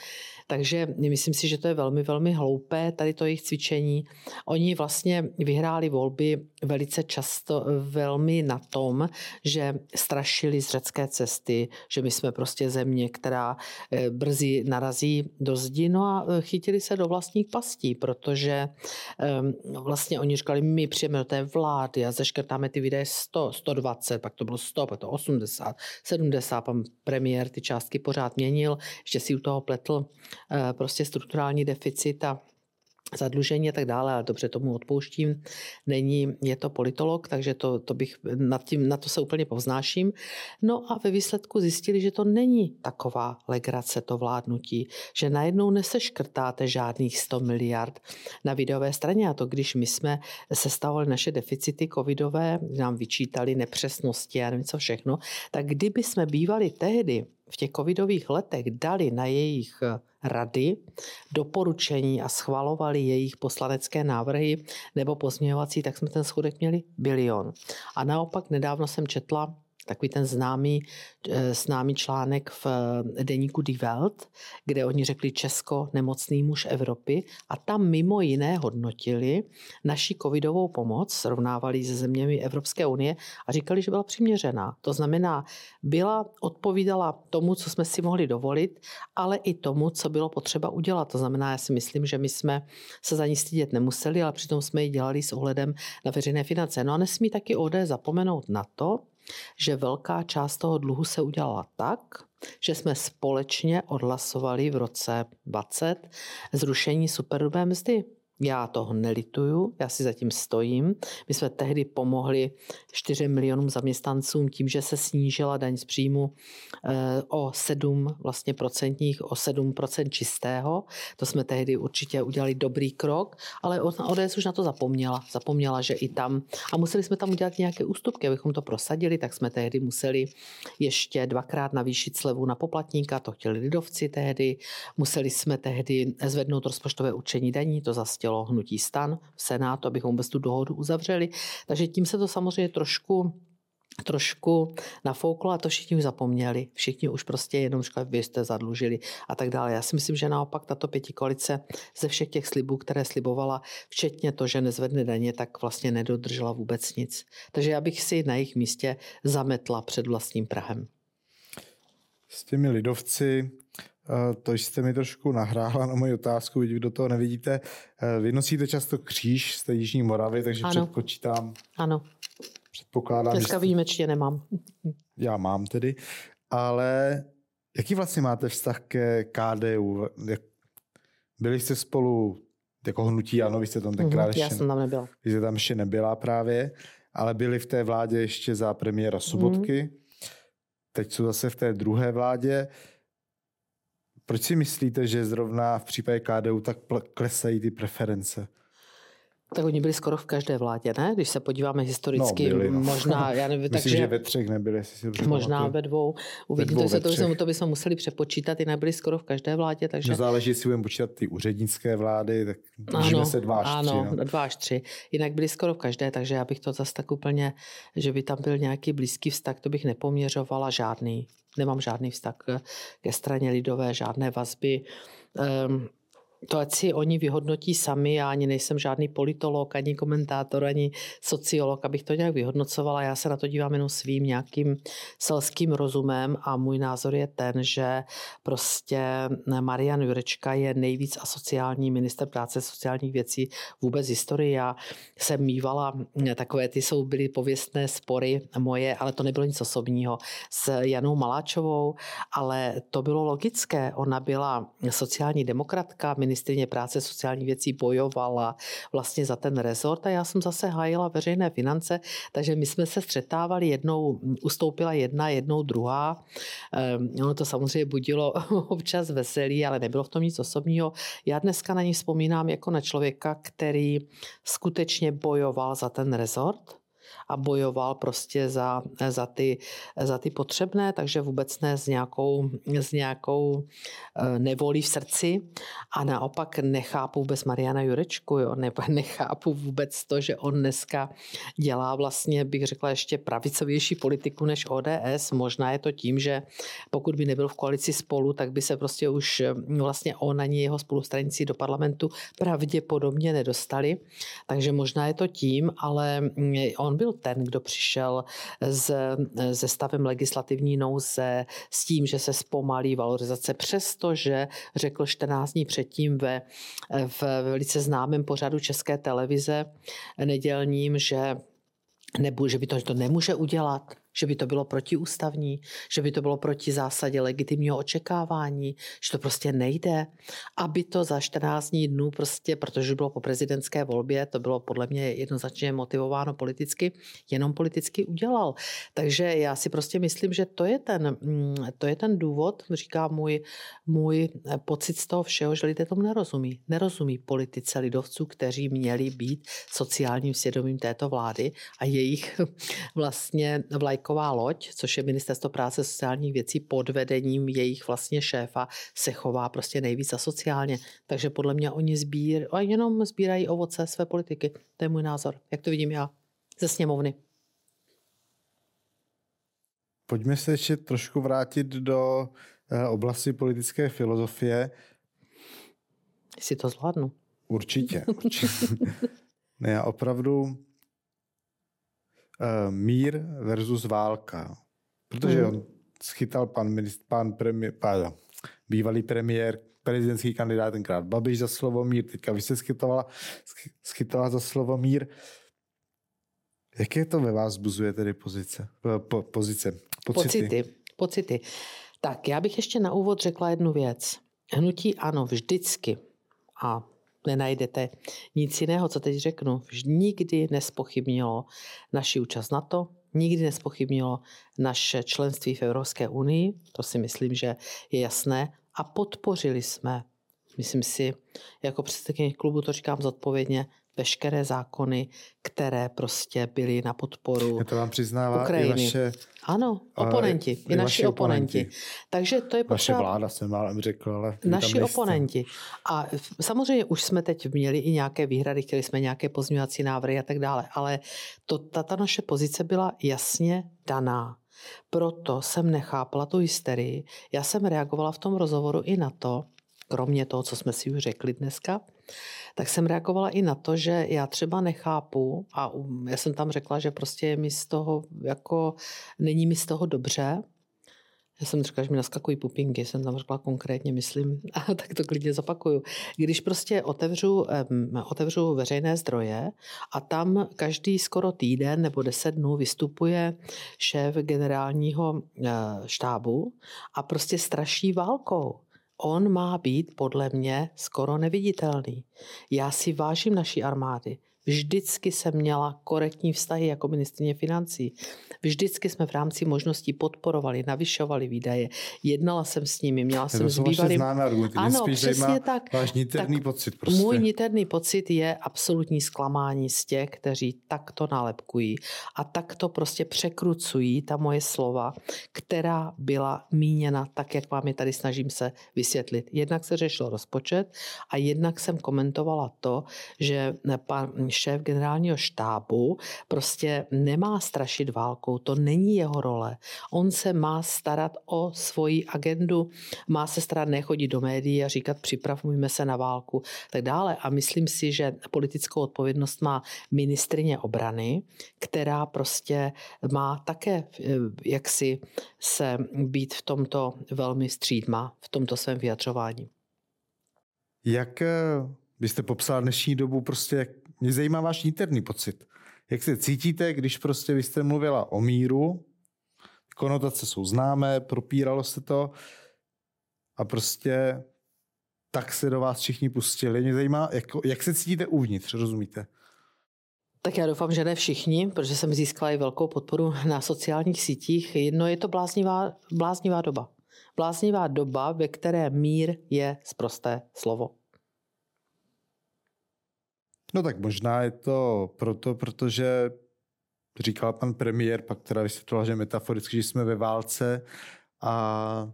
[SPEAKER 2] Takže myslím si, že to je velmi, velmi hloupé, tady to jejich cvičení. Oni vlastně vyhráli volby velice často velmi na tom, že strašili z řecké cesty, že my jsme prostě země, která eh, brzy narazí do zdi, no a eh, chytili se do vlastních pastí, protože ehm, vlastně oni říkali, my přijeme do té vlády a zeškrtáme ty výdaje 100, 120, pak to bylo 100, pak to 80, 70, pan premiér ty částky pořád měnil, ještě si u toho pletl eh, prostě strukturální deficit a zadlužení a tak dále, ale dobře tomu odpouštím. Není, je to politolog, takže to, to bych nad tím, na to se úplně povznáším. No a ve výsledku zjistili, že to není taková legrace to vládnutí, že najednou neseškrtáte žádných 100 miliard na videové straně a to, když my jsme sestavovali naše deficity covidové, nám vyčítali nepřesnosti a nevím co všechno, tak kdyby jsme bývali tehdy v těch covidových letech dali na jejich rady doporučení a schvalovali jejich poslanecké návrhy nebo pozměňovací, tak jsme ten schodek měli bilion. A naopak nedávno jsem četla takový ten známý, eh, známý článek v eh, deníku Die Welt, kde oni řekli Česko nemocný muž Evropy a tam mimo jiné hodnotili naši covidovou pomoc, srovnávali se zeměmi Evropské unie a říkali, že byla přiměřená. To znamená, byla, odpovídala tomu, co jsme si mohli dovolit, ale i tomu, co bylo potřeba udělat. To znamená, já si myslím, že my jsme se za ní stydět nemuseli, ale přitom jsme ji dělali s ohledem na veřejné finance. No a nesmí taky OD zapomenout na to, že velká část toho dluhu se udělala tak, že jsme společně odhlasovali v roce 20 zrušení superhrubé mzdy. Já toho nelituju, já si zatím stojím. My jsme tehdy pomohli 4 milionům zaměstnancům tím, že se snížila daň z příjmu eh, o 7 vlastně procentních, o 7% čistého. To jsme tehdy určitě udělali dobrý krok, ale ODS už na to zapomněla. Zapomněla, že i tam, a museli jsme tam udělat nějaké ústupky, abychom to prosadili, tak jsme tehdy museli ještě dvakrát navýšit slevu na poplatníka, to chtěli lidovci tehdy. Museli jsme tehdy zvednout rozpočtové určení daní, to zastělo chtělo hnutí stan v Senátu, abychom vůbec tu dohodu uzavřeli. Takže tím se to samozřejmě trošku trošku nafouklo a to všichni už zapomněli. Všichni už prostě jenom říkali, vy jste zadlužili a tak dále. Já si myslím, že naopak tato pěti koalice ze všech těch slibů, které slibovala, včetně to, že nezvedne daně, tak vlastně nedodržela vůbec nic. Takže já bych si na jejich místě zametla před vlastním Prahem.
[SPEAKER 1] S těmi lidovci to jste mi trošku nahrála na moji otázku, vy do toho nevidíte. Eh, vy nosíte často kříž z té Jižní Moravy, takže ano. předpočítám.
[SPEAKER 2] Ano.
[SPEAKER 1] Předpokládám,
[SPEAKER 2] Dneska že výjimečně nemám. [LAUGHS]
[SPEAKER 1] Já mám tedy. Ale jaký vlastně máte vztah ke KDU? Byli jste spolu jako hnutí, ano, vy jste tam tenkrát mm-hmm, ještě...
[SPEAKER 2] Já jsem tam nebyla.
[SPEAKER 1] Vy jste tam ještě nebyla právě, ale byli v té vládě ještě za premiéra Sobotky. Mm. Teď jsou zase v té druhé vládě. Proč si myslíte, že zrovna v případě KDU tak klesají ty preference?
[SPEAKER 2] Tak oni byli skoro v každé vládě, ne? Když se podíváme historicky,
[SPEAKER 1] no, byli, no.
[SPEAKER 2] možná, já nevím, [LAUGHS]
[SPEAKER 1] Myslím,
[SPEAKER 2] takže,
[SPEAKER 1] že ve třech nebyli, jestli si dobře
[SPEAKER 2] Možná ve dvou. Uvidíte, to, to, bychom, to bychom museli přepočítat, jinak byli skoro v každé vládě. Takže...
[SPEAKER 1] No záleží, jestli budeme počítat ty úřednické vlády, tak ano, se dva až
[SPEAKER 2] ano,
[SPEAKER 1] tři.
[SPEAKER 2] No. dva až tři. Jinak byli skoro v každé, takže já bych to zase tak úplně, že by tam byl nějaký blízký vztah, to bych nepoměřovala žádný nemám žádný vztah ke straně lidové, žádné vazby. Um, to ať si oni vyhodnotí sami, já ani nejsem žádný politolog, ani komentátor, ani sociolog, abych to nějak vyhodnocovala. Já se na to dívám jenom svým nějakým selským rozumem a můj názor je ten, že prostě Marian Jurečka je nejvíc asociální minister práce sociálních věcí vůbec historii. Já jsem mývala takové, ty jsou byly pověstné spory moje, ale to nebylo nic osobního, s Janou Maláčovou, ale to bylo logické. Ona byla sociální demokratka, ministrině práce sociální věcí bojovala vlastně za ten rezort a já jsem zase hájila veřejné finance, takže my jsme se střetávali, jednou ustoupila jedna, jednou druhá. Um, ono to samozřejmě budilo [LAUGHS] občas veselí, ale nebylo v tom nic osobního. Já dneska na ní vzpomínám jako na člověka, který skutečně bojoval za ten rezort a bojoval prostě za, za, ty, za ty potřebné, takže vůbec ne s nějakou, s nějakou eh, nevolí v srdci a naopak nechápu vůbec Mariana Jurečku, jo, ne, [LAUGHS] nechápu vůbec to, že on dneska dělá vlastně, bych řekla, ještě pravicovější politiku než ODS. Možná je to tím, že pokud by nebyl v koalici spolu, tak by se prostě už eh, vlastně on ani jeho spolustranici do parlamentu pravděpodobně nedostali. Takže možná je to tím, ale mm, on byl ten, kdo přišel s, se stavem legislativní nouze, s tím, že se zpomalí valorizace, přestože řekl 14 dní předtím ve, v velice známém pořadu České televize nedělním, že nebo že by to, že to nemůže udělat, že by to bylo protiústavní, že by to bylo proti zásadě legitimního očekávání, že to prostě nejde, aby to za 14 dnů prostě, protože bylo po prezidentské volbě, to bylo podle mě jednoznačně motivováno politicky, jenom politicky udělal. Takže já si prostě myslím, že to je ten, mm, to je ten důvod, říká můj, můj pocit z toho všeho, že lidé tomu nerozumí. Nerozumí politice lidovců, kteří měli být sociálním svědomím této vlády a jejich [LAUGHS] vlastně vlajk vlajková loď, což je Ministerstvo práce a sociálních věcí pod vedením jejich vlastně šéfa, se chová prostě nejvíc asociálně. Takže podle mě oni sbír, a jenom sbírají ovoce své politiky. To je můj názor, jak to vidím já ze sněmovny.
[SPEAKER 1] Pojďme se ještě trošku vrátit do eh, oblasti politické filozofie.
[SPEAKER 2] Jestli to zvládnu.
[SPEAKER 1] Určitě. určitě. [LAUGHS] ne, já opravdu mír versus válka. Protože hmm. on schytal pan, ministr, pan premiér, pardon, bývalý premiér, prezidentský kandidát tenkrát Babiš za slovo mír, teďka vy se schytovala, schytala za slovo mír. Jaké to ve vás zbuzuje tedy pozice, po, pozice,
[SPEAKER 2] pocity? Pocity, pocity. Tak já bych ještě na úvod řekla jednu věc. Hnutí ano, vždycky, a nenajdete nic jiného, co teď řeknu. Nikdy nespochybnilo naši účast na to, nikdy nespochybnilo naše členství v Evropské unii, to si myslím, že je jasné, a podpořili jsme, myslím si, jako předsedkyně klubu to říkám zodpovědně, veškeré zákony, které prostě byly na podporu
[SPEAKER 1] Já to vám přiznává Ukrajiny. i vaše...
[SPEAKER 2] Ano, oponenti, i, i naši oponenti. oponenti. Takže to je
[SPEAKER 1] potřeba... Vaše vláda jsem málem řekl, ale...
[SPEAKER 2] Naši oponenti. A samozřejmě už jsme teď měli i nějaké výhrady, chtěli jsme nějaké pozměňovací návrhy a tak dále, ale to, ta, ta naše pozice byla jasně daná. Proto jsem nechápala tu hysterii. Já jsem reagovala v tom rozhovoru i na to, kromě toho, co jsme si už řekli dneska, tak jsem reagovala i na to, že já třeba nechápu a já jsem tam řekla, že prostě mi z toho, jako není mi z toho dobře, já jsem řekla, že mi naskakují pupinky, jsem tam řekla konkrétně, myslím, [LAUGHS] a tak to klidně zopakuju. Když prostě otevřu, um, otevřu veřejné zdroje a tam každý skoro týden nebo deset dnů vystupuje šéf generálního uh, štábu a prostě straší válkou on má být podle mě skoro neviditelný. Já si vážím naší armády. Vždycky jsem měla korektní vztahy jako ministrině financí. Vždycky jsme v rámci možností podporovali, navyšovali výdaje. Jednala jsem s nimi, měla jsem s bývalým...
[SPEAKER 1] Ano, přesně tak. Váš niterný tak pocit prostě.
[SPEAKER 2] Můj niterný pocit je absolutní zklamání z těch, kteří takto nálepkují a takto prostě překrucují ta moje slova, která byla míněna tak, jak vám je tady snažím se vysvětlit. Jednak se řešil rozpočet a jednak jsem komentovala to, že pan šéf generálního štábu prostě nemá strašit válkou, to není jeho role. On se má starat o svoji agendu, má se starat nechodit do médií a říkat připravujeme se na válku tak dále. A myslím si, že politickou odpovědnost má ministrině obrany, která prostě má také eh, jaksi se být v tomto velmi střídma, v tomto svém vyjadřování.
[SPEAKER 1] Jak eh, byste popsal dnešní dobu, prostě jak, mě zajímá váš interní pocit. Jak se cítíte, když prostě vy jste mluvila o míru, konotace jsou známé, propíralo se to a prostě tak se do vás všichni pustili. Mě zajímá, jak, jak se cítíte uvnitř, rozumíte?
[SPEAKER 2] Tak já doufám, že ne všichni, protože jsem získala i velkou podporu na sociálních sítích. Jedno je to bláznivá, bláznivá doba. Bláznivá doba, ve které mír je zprosté slovo.
[SPEAKER 1] No tak možná je to proto, protože říkal pan premiér, pak teda vysvětloval, že metaforicky, že jsme ve válce a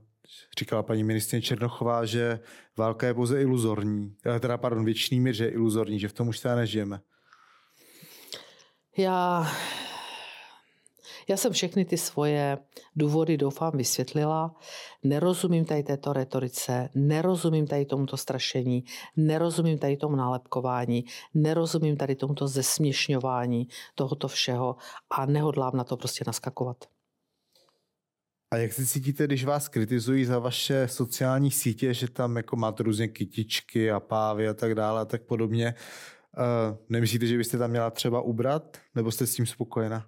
[SPEAKER 1] říkala paní ministrině Černochová, že válka je pouze iluzorní, eh, teda pardon, věčný mír, že je iluzorní, že v tom už teda nežijeme.
[SPEAKER 2] Já já jsem všechny ty svoje důvody doufám vysvětlila. Nerozumím tady této retorice, nerozumím tady tomuto strašení, nerozumím tady tomu nálepkování, nerozumím tady tomuto zesměšňování tohoto všeho a nehodlám na to prostě naskakovat.
[SPEAKER 1] A jak se cítíte, když vás kritizují za vaše sociální sítě, že tam jako máte různě kytičky a pávy a tak dále a tak podobně? Uh, nemyslíte, že byste tam měla třeba ubrat? Nebo jste s tím spokojena?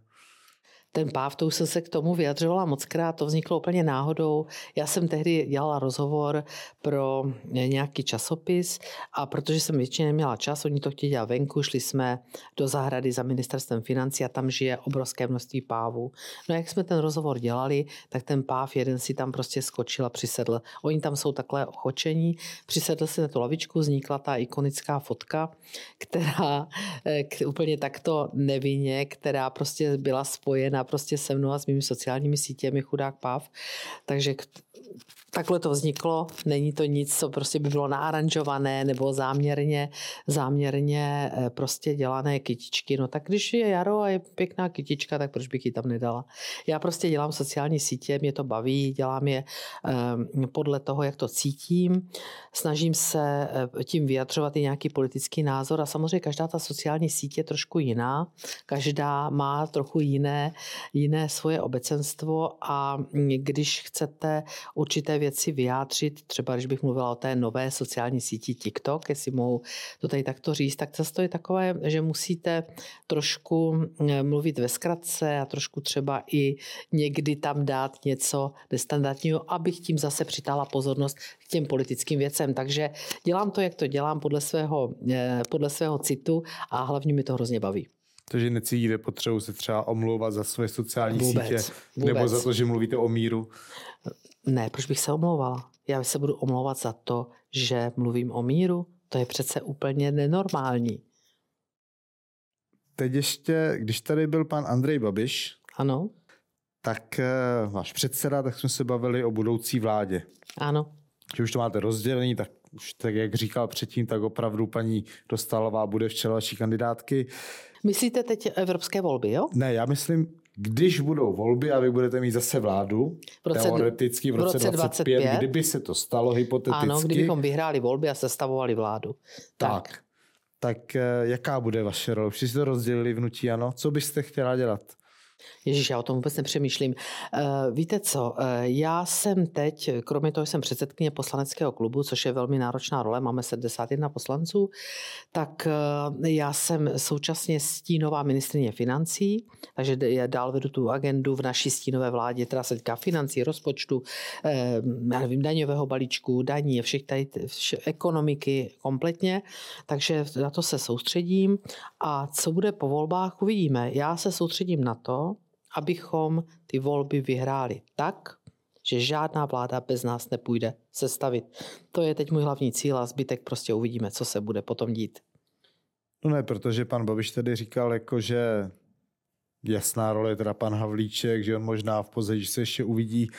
[SPEAKER 2] Ten páv, to už jsem se k tomu vyjadřovala moc krát, to vzniklo úplně náhodou. Já jsem tehdy dělala rozhovor pro nějaký časopis a protože jsem většině neměla čas, oni to chtěli dělat venku, šli jsme do zahrady za ministerstvem financí a tam žije obrovské množství pávů. No jak jsme ten rozhovor dělali, tak ten páv jeden si tam prostě skočil a přisedl. Oni tam jsou takhle ochočení, přisedl si na tu lavičku, vznikla ta ikonická fotka, která k, úplně takto nevinně, která prostě byla spojena prostě se mnou a s mými sociálními sítěmi chudák páv. Takže takhle to vzniklo. Není to nic, co prostě by bylo naaranžované nebo záměrně, záměrně eh, prostě dělané kytičky. No tak když je jaro a je pěkná kytička, tak proč bych ji tam nedala? Já prostě dělám sociální sítě, mě to baví, dělám je eh, podle toho, jak to cítím. Snažím se eh, tím vyjadřovat i nějaký politický názor a samozřejmě každá ta sociální sítě je trošku jiná. Každá má trochu jiné, jiné svoje obecenstvo a když chcete určité věci vyjádřit, třeba když bych mluvila o té nové sociální síti TikTok, jestli mohu to tady takto říct, tak často je takové, že musíte trošku mm, mluvit ve zkratce a trošku třeba i někdy tam dát něco nestandardního, abych tím zase přitála pozornost k těm politickým věcem. Takže dělám to, jak to dělám, podle svého, eh, podle svého citu a hlavně mi to hrozně baví.
[SPEAKER 1] že necítíte potřebu se třeba omlouvat za své sociální vůbec, sítě, vůbec. nebo za to, že mluvíte o míru?
[SPEAKER 2] Ne, proč bych se omlouvala? Já se budu omlouvat za to, že mluvím o míru. To je přece úplně nenormální.
[SPEAKER 1] Teď ještě, když tady byl pan Andrej Babiš,
[SPEAKER 2] ano.
[SPEAKER 1] tak eh, váš předseda, tak jsme se bavili o budoucí vládě.
[SPEAKER 2] Ano.
[SPEAKER 1] Že už to máte rozdělení, tak už tak, jak říkal předtím, tak opravdu paní Dostalová bude v čele vaší kandidátky.
[SPEAKER 2] Myslíte teď evropské volby, jo?
[SPEAKER 1] Ne, já myslím když budou volby a vy budete mít zase vládu, v roce, teoreticky v roce, v roce 25, 25, kdyby se to stalo hypoteticky.
[SPEAKER 2] Ano, kdybychom vyhráli volby a sestavovali vládu.
[SPEAKER 1] Tak. Tak, tak eh, jaká bude vaše role? Všichni si to rozdělili vnutí, ano? Co byste chtěla dělat?
[SPEAKER 2] Ježíš, já o tom vůbec nepřemýšlím. Uh, víte co, uh, já jsem teď, kromě toho, že jsem předsedkyně poslaneckého klubu, což je velmi náročná role, máme 71 poslanců, tak uh, já jsem současně stínová ministrině financí, takže já dál vedu tu agendu v naší stínové vládě, která se týká financí, rozpočtu, já nevím, daňového balíčku, daní, všech tady, vše, ekonomiky kompletně, takže na to se soustředím a co bude po volbách, uvidíme. Já se soustředím na to, abychom ty volby vyhráli tak, že žádná vláda bez nás nepůjde sestavit. To je teď můj hlavní cíl a zbytek prostě uvidíme, co se bude potom dít.
[SPEAKER 1] No ne, protože pan Babiš tedy říkal, jako, že jasná role je teda pan Havlíček, že on možná v pozadí se ještě uvidí,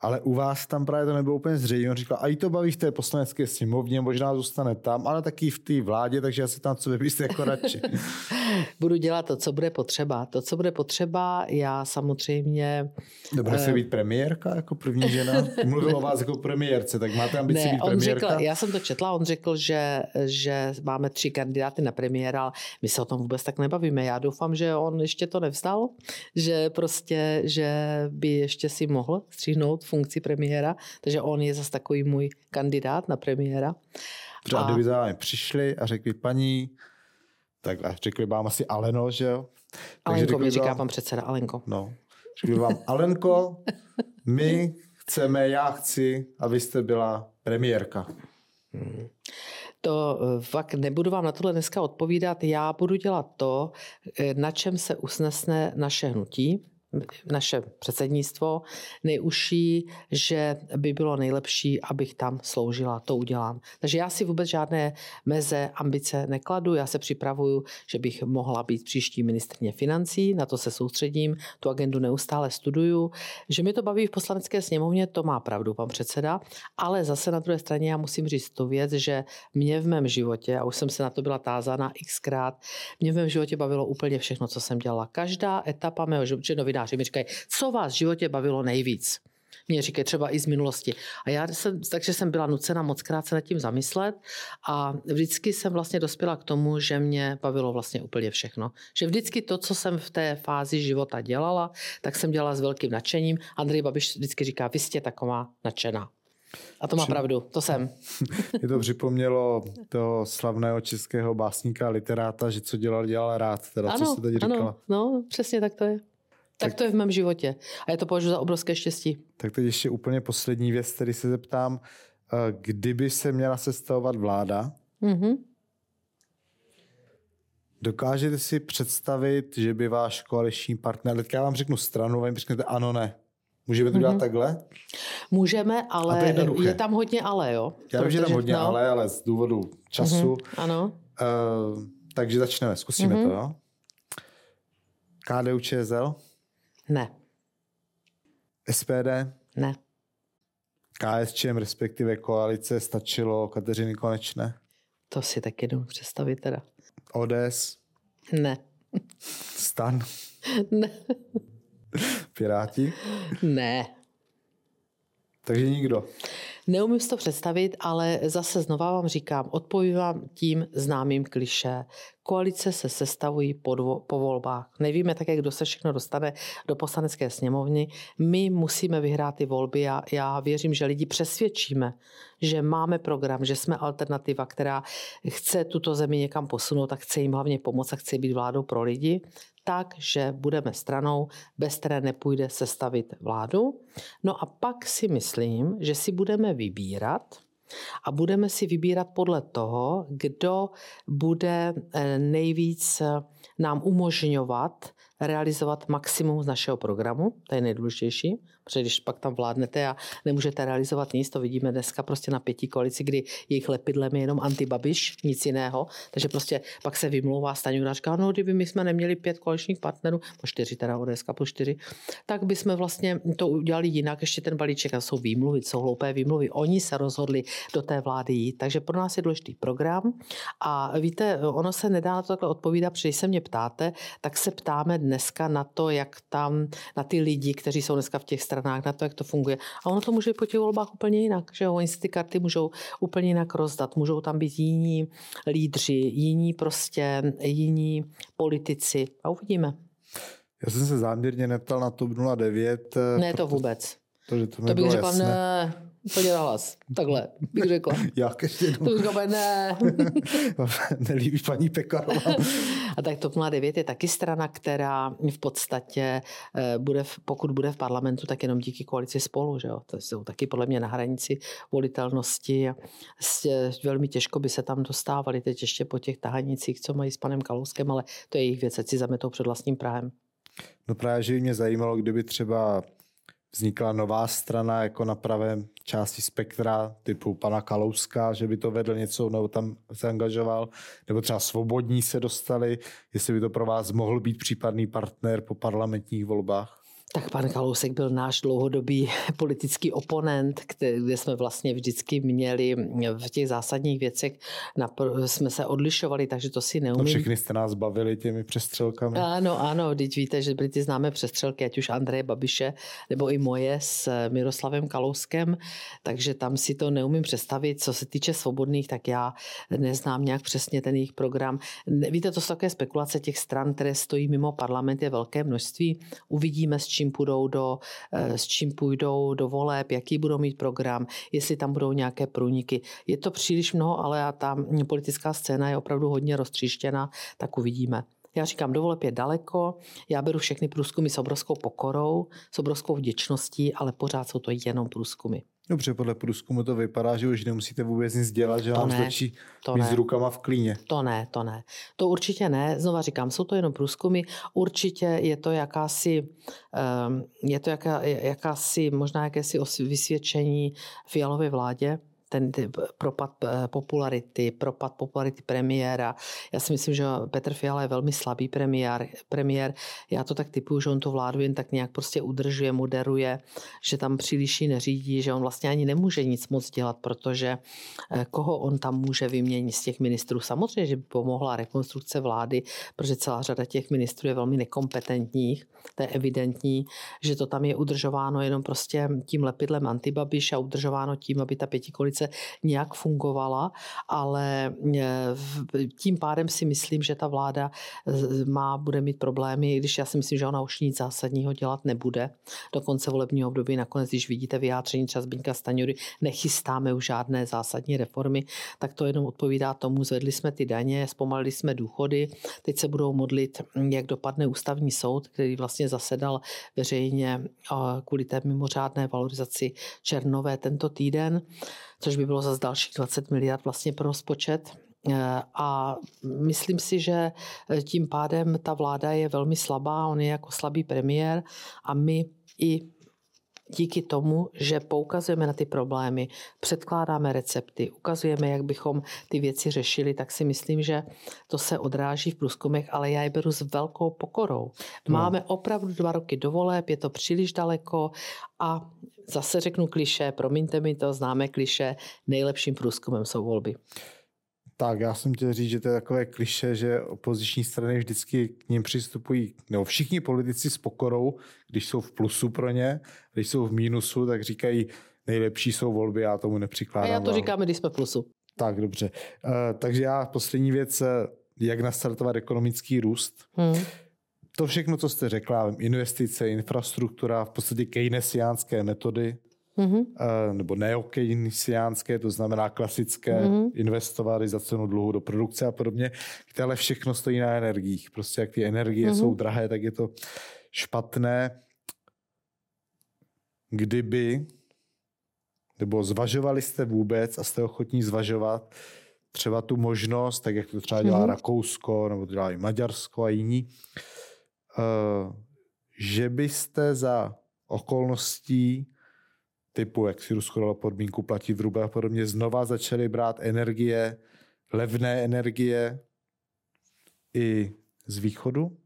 [SPEAKER 1] ale u vás tam právě to nebylo úplně zřejmé. On říkal, a i to baví v té poslanecké sněmovně, možná zůstane tam, ale taky v té vládě, takže se tam co vypíste jako radši. [LAUGHS]
[SPEAKER 2] Budu dělat to, co bude potřeba. To, co bude potřeba, já samozřejmě...
[SPEAKER 1] Dobře se být premiérka jako první žena? [LAUGHS] Mluvil o vás jako premiérce, tak máte ambici ne, být
[SPEAKER 2] on
[SPEAKER 1] premiérka?
[SPEAKER 2] Řekl, já jsem to četla, on řekl, že, že máme tři kandidáty na premiéra, ale my se o tom vůbec tak nebavíme. Já doufám, že on ještě to nevzdal, že prostě, že by ještě si mohl stříhnout funkci premiéra, takže on je zase takový můj kandidát na premiéra.
[SPEAKER 1] A, a kdyby za vámi přišli a řekli, paní, tak řekli vám asi Aleno, že jo?
[SPEAKER 2] Alenko mi říká vám, pan předseda, Alenko.
[SPEAKER 1] No, řekli vám, Alenko, my chceme, já chci, abyste byla premiérka. Hmm.
[SPEAKER 2] To eh, fakt nebudu vám na tohle dneska odpovídat. Já budu dělat to, eh, na čem se usnesne naše hnutí, naše předsednictvo nejužší, že by bylo nejlepší, abych tam sloužila. To udělám. Takže já si vůbec žádné meze, ambice nekladu. Já se připravuju, že bych mohla být příští ministrně financí, na to se soustředím, tu agendu neustále studuju. Že mi to baví v poslanecké sněmovně, to má pravdu pan předseda, ale zase na druhé straně já musím říct tu věc, že mě v mém životě, a už jsem se na to byla tázána xkrát, mě v mém životě bavilo úplně všechno, co jsem dělala. Každá etapa mého života, novináři mi říkají, co vás v životě bavilo nejvíc? Mě říkají třeba i z minulosti. A já jsem, takže jsem byla nucena moc krát se nad tím zamyslet a vždycky jsem vlastně dospěla k tomu, že mě bavilo vlastně úplně všechno. Že vždycky to, co jsem v té fázi života dělala, tak jsem dělala s velkým nadšením. Andrej Babiš vždycky říká, vy jste taková nadšená. A to má Při... pravdu, to jsem. [LAUGHS]
[SPEAKER 1] Je to připomnělo toho slavného českého básníka, literáta, že co dělal, dělal rád. Teda, ano, co se teď říkala. Ano,
[SPEAKER 2] no, přesně tak to je. Tak, tak to je v mém životě. A já to považuji za obrovské štěstí.
[SPEAKER 1] Tak teď ještě úplně poslední věc, který se zeptám. Eh, kdyby se měla sestavovat vláda, mm-hmm. dokážete si představit, že by váš koaliční partner, teď já vám řeknu stranu, vy řeknete ano, ne. Můžeme to dělat mm-hmm. takhle?
[SPEAKER 2] Můžeme, ale je, je tam hodně ale, jo?
[SPEAKER 1] Já vím, že tam hodně no. ale, ale z důvodu času.
[SPEAKER 2] Mm-hmm. Ano.
[SPEAKER 1] Uh, takže začneme, zkusíme mm-hmm. to, jo? KDU ČSL?
[SPEAKER 2] Ne.
[SPEAKER 1] SPD?
[SPEAKER 2] Ne.
[SPEAKER 1] KSČM, respektive koalice, stačilo Kateřiny Konečné?
[SPEAKER 2] To si taky jdu představit teda.
[SPEAKER 1] ODS?
[SPEAKER 2] Ne.
[SPEAKER 1] Stan? [LAUGHS]
[SPEAKER 2] Ne.
[SPEAKER 1] Piráti?
[SPEAKER 2] Ne.
[SPEAKER 1] Takže nikdo.
[SPEAKER 2] Neumím si to představit, ale zase znova vám říkám, odpovívám tím známým kliše. Koalice se sestavují po, po volbách. Nevíme také, kdo se všechno dostane do poslanecké sněmovny. My musíme vyhrát ty volby a já věřím, že lidi přesvědčíme, že máme program, že jsme alternativa, která chce tuto zemi někam posunout a chce jim hlavně pomoct a chce být vládou pro lidi tak, že budeme stranou, bez které nepůjde sestavit vládu. No a pak si myslím, že si budeme vybírat a budeme si vybírat podle toho, kdo bude eh, nejvíc eh, nám umožňovat realizovat maximum z našeho programu, to je nejdůležitější, protože když pak tam vládnete a nemůžete realizovat nic, to vidíme dneska prostě na pěti koalici, kdy jejich lepidlem je jenom antibabiš, nic jiného, takže prostě pak se vymlouvá Staňura, říká, no kdyby my jsme neměli pět koaličních partnerů, po čtyři teda ODS po čtyři, tak by jsme vlastně to udělali jinak, ještě ten balíček, a jsou výmluvy, jsou hloupé výmluvy, oni se rozhodli do té vlády jít, takže pro nás je důležitý program. A víte, ono se nedá na to takhle odpovídat, protože když se mě ptáte, tak se ptáme dneska na to, jak tam, na ty lidi, kteří jsou dneska v těch na to, jak to funguje. A ono to může po těch volbách úplně jinak, že oni si ty karty můžou úplně jinak rozdat. Můžou tam být jiní lídři, jiní prostě, jiní politici. A uvidíme.
[SPEAKER 1] Já jsem se záměrně neptal na TOP 09.
[SPEAKER 2] Ne, to vůbec.
[SPEAKER 1] To, to,
[SPEAKER 2] to bych řekla, jasné. ne, Úplně na hlas. Takhle bych řekla.
[SPEAKER 1] Jak ještě jednou?
[SPEAKER 2] To bych řekla, ne. [LAUGHS]
[SPEAKER 1] Nelíbí paní Pekarová. [LAUGHS]
[SPEAKER 2] A tak TOP 09 je taky strana, která v podstatě eh, bude, pokud bude v parlamentu, tak jenom díky koalici spolu. Že jo? To jsou taky podle mě na hranici volitelnosti. Velmi těžko by se tam dostávali teď ještě po těch tahanicích, co mají s panem Kalouskem, ale to je jejich věc, ať si zametou před vlastním Prahem.
[SPEAKER 1] No právě, že mě zajímalo, kdyby třeba vznikla nová strana jako na pravé části spektra typu pana Kalouska, že by to vedl něco, nebo tam se angažoval, nebo třeba svobodní se dostali, jestli by to pro vás mohl být případný partner po parlamentních volbách?
[SPEAKER 2] Tak pan Kalousek byl náš dlouhodobý [LAUGHS] politický oponent, kde jsme vlastně vždycky měli v těch zásadních věcech, jsme se odlišovali, takže to si neumím. No
[SPEAKER 1] všichni jste nás bavili těmi přestřelkami.
[SPEAKER 2] Ano, ano, teď víte, že byly ty známé přestřelky, ať už Andreje Babiše, nebo i moje s Miroslavem Kalouskem, takže tam si to neumím představit. Co se týče svobodných, tak já neznám nějak přesně ten jejich program. Víte, to jsou také spekulace těch stran, které stojí mimo parlament, je velké množství. Uvidíme, s čím čím půjdou do, eh, s čím půjdou do voleb, jaký budou mít program, jestli tam budou nějaké průniky. Je to příliš mnoho, ale a ta politická scéna je opravdu hodně roztříštěna, tak uvidíme. Já říkám, do voleb je daleko, já beru všechny průzkumy s obrovskou pokorou, s obrovskou vděčností, ale pořád jsou to jenom průzkumy.
[SPEAKER 1] Dobře, podle průzkumu to vypadá, že už nemusíte vůbec nic dělat, že to vám ne, stačí to mít ne. s rukama v klíně.
[SPEAKER 2] To ne, to ne. To určitě ne. Znova říkám, jsou to jenom průzkumy. Určitě je to jakási, ehm, je to jaká, jakási možná jakési vysvědčení fialové vládě, ten propad popularity, propad popularity premiéra. Já si myslím, že Petr Fiala je velmi slabý premiér. premiér. Já to tak typuju, že on tu vládu jen tak nějak prostě udržuje, moderuje, že tam příliš neřídí, že on vlastně ani nemůže nic moc dělat, protože eh, koho on tam může vyměnit z těch ministrů. Samozřejmě, že by pomohla rekonstrukce vlády, protože celá řada těch ministrů je velmi nekompetentních. To je evidentní, že to tam je udržováno jenom prostě tím lepidlem antibabiš a udržováno tím, aby ta pětikolice sice nějak fungovala, ale e, tím pádem si myslím, že ta vláda e, má, bude mít problémy, když já si myslím, že ona už nic zásadního dělat nebude. Do konce volebního období nakonec, když vidíte vyjádření třeba Zbyňka Staňury, nechystáme už žádné zásadní reformy, tak to jenom odpovídá tomu, zvedli jsme ty daně, zpomalili jsme důchody, teď se budou modlit, jak dopadne ústavní soud, který vlastně zasedal veřejně kvůli té mimořádné valorizaci černové tento týden což by bylo zase dalších 20 miliard vlastně pro rozpočet. Eh, a myslím si, že eh, tím pádem ta vláda je velmi slabá, on je jako slabý premiér a my i díky tomu, že poukazujeme na ty problémy, předkládáme recepty, ukazujeme, jak bychom ty věci řešili, tak si myslím, že to se odráží v průzkumech, ale já je beru s velkou pokorou. Máme opravdu dva roky dovoleb, je to příliš daleko a zase řeknu kliše, promiňte mi to, známe kliše, nejlepším průzkumem jsou volby.
[SPEAKER 1] Tak, já jsem chtěl říct, že to je takové kliše, že opoziční strany vždycky k ním přistupují, nebo všichni politici s pokorou, když jsou v plusu pro ně, když jsou v mínusu, tak říkají, nejlepší jsou volby, já tomu nepřikládám.
[SPEAKER 2] A já to říkám, když jsme v plusu.
[SPEAKER 1] Tak, dobře. Uh, takže já poslední věc, eh, jak nastartovat ekonomický růst. Hmm. To všechno, co jste řekla, investice, infrastruktura, v podstatě keynesiánské metody, mm-hmm. nebo neokeynesiánské, to znamená klasické mm-hmm. investovat za cenu dluhu do produkce a podobně, které všechno stojí na energiích. Prostě jak ty energie mm-hmm. jsou drahé, tak je to špatné. Kdyby, nebo zvažovali jste vůbec a jste ochotní zvažovat třeba tu možnost, tak jak to třeba dělá mm-hmm. Rakousko, nebo to dělá i Maďarsko a jiní, uh, že byste za okolností typu, jak si Rusko dalo podmínku platit v ruble a podobně, znova začali brát energie, levné energie i z východu?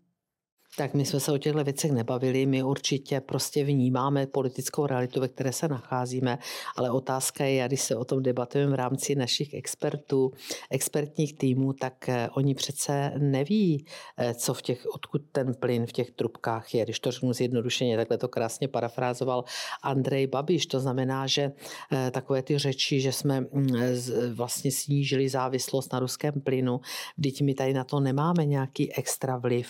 [SPEAKER 2] Tak my jsme se o těchto věcech nebavili, my určitě prostě vnímáme politickou realitu, ve které se nacházíme, ale otázka je, když se o tom debatujeme v rámci našich expertů, expertních týmů, tak eh, oni přece neví, eh, co v těch, odkud ten plyn v těch trubkách je. Když to řeknu zjednodušeně, takhle to krásně parafrázoval Andrej Babiš. To znamená, že eh, takové ty řeči, že jsme mm, vlastně snížili závislost na ruském plynu, vždyť my tady na to nemáme nějaký extra vliv.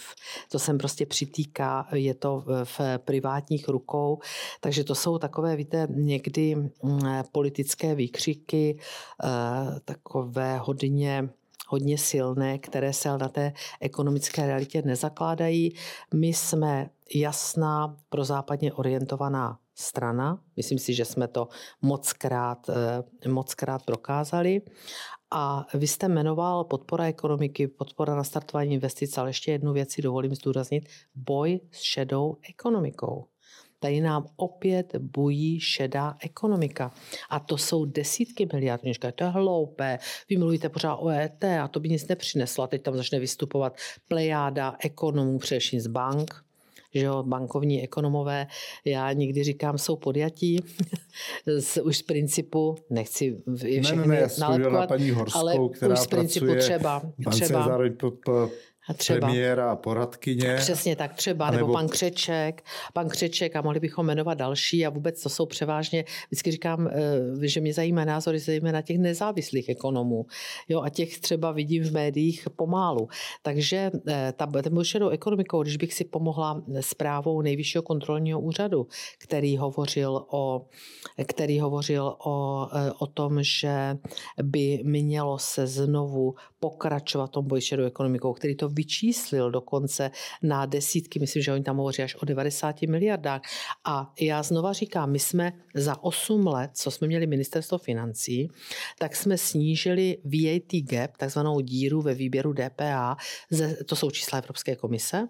[SPEAKER 2] To jsem prostě prostě přitýká, je to v privátních rukou. Takže to jsou takové, víte, někdy mm, politické výkřiky, eh, takové hodně hodně silné, které se na té ekonomické realitě nezakládají. My jsme jasná pro západně orientovaná strana. Myslím si, že jsme to moc krát, eh, moc krát prokázali. A vy jste jmenoval podpora ekonomiky, podpora na startování investic, ale ještě jednu věc si dovolím zdůraznit. Boj s šedou ekonomikou. Tady nám opět bují šedá ekonomika. A to jsou desítky miliard. Říká, to je hloupé. Vy mluvíte pořád o ET a to by nic nepřineslo. A teď tam začne vystupovat plejáda ekonomů, především z bank, že jo, bankovní ekonomové, já někdy říkám, jsou podjatí. [LAUGHS] Z, už z principu, nechci
[SPEAKER 1] všechny ne, ne, ne, na paní Horskou, ale která už z principu třeba, třeba a třeba, premiéra a poradkyně.
[SPEAKER 2] Přesně tak, třeba, nebo, nebo pan Křeček, pan Křeček a mohli bychom jmenovat další a vůbec to jsou převážně, vždycky říkám, eh, že mě zajímá názory zejména těch nezávislých ekonomů. Jo, a těch třeba vidím v médiích pomálu. Takže eh, ta, ten šedou ekonomikou, když bych si pomohla zprávou nejvyššího kontrolního úřadu, který hovořil o, který hovořil o, eh, o tom, že by mělo se znovu pokračovat tom boji šedou ekonomikou, který to vyčíslil dokonce na desítky, myslím, že oni tam hovoří až o 90 miliardách. A já znova říkám, my jsme za 8 let, co jsme měli ministerstvo financí, tak jsme snížili VAT gap, takzvanou díru ve výběru DPA, to jsou čísla Evropské komise,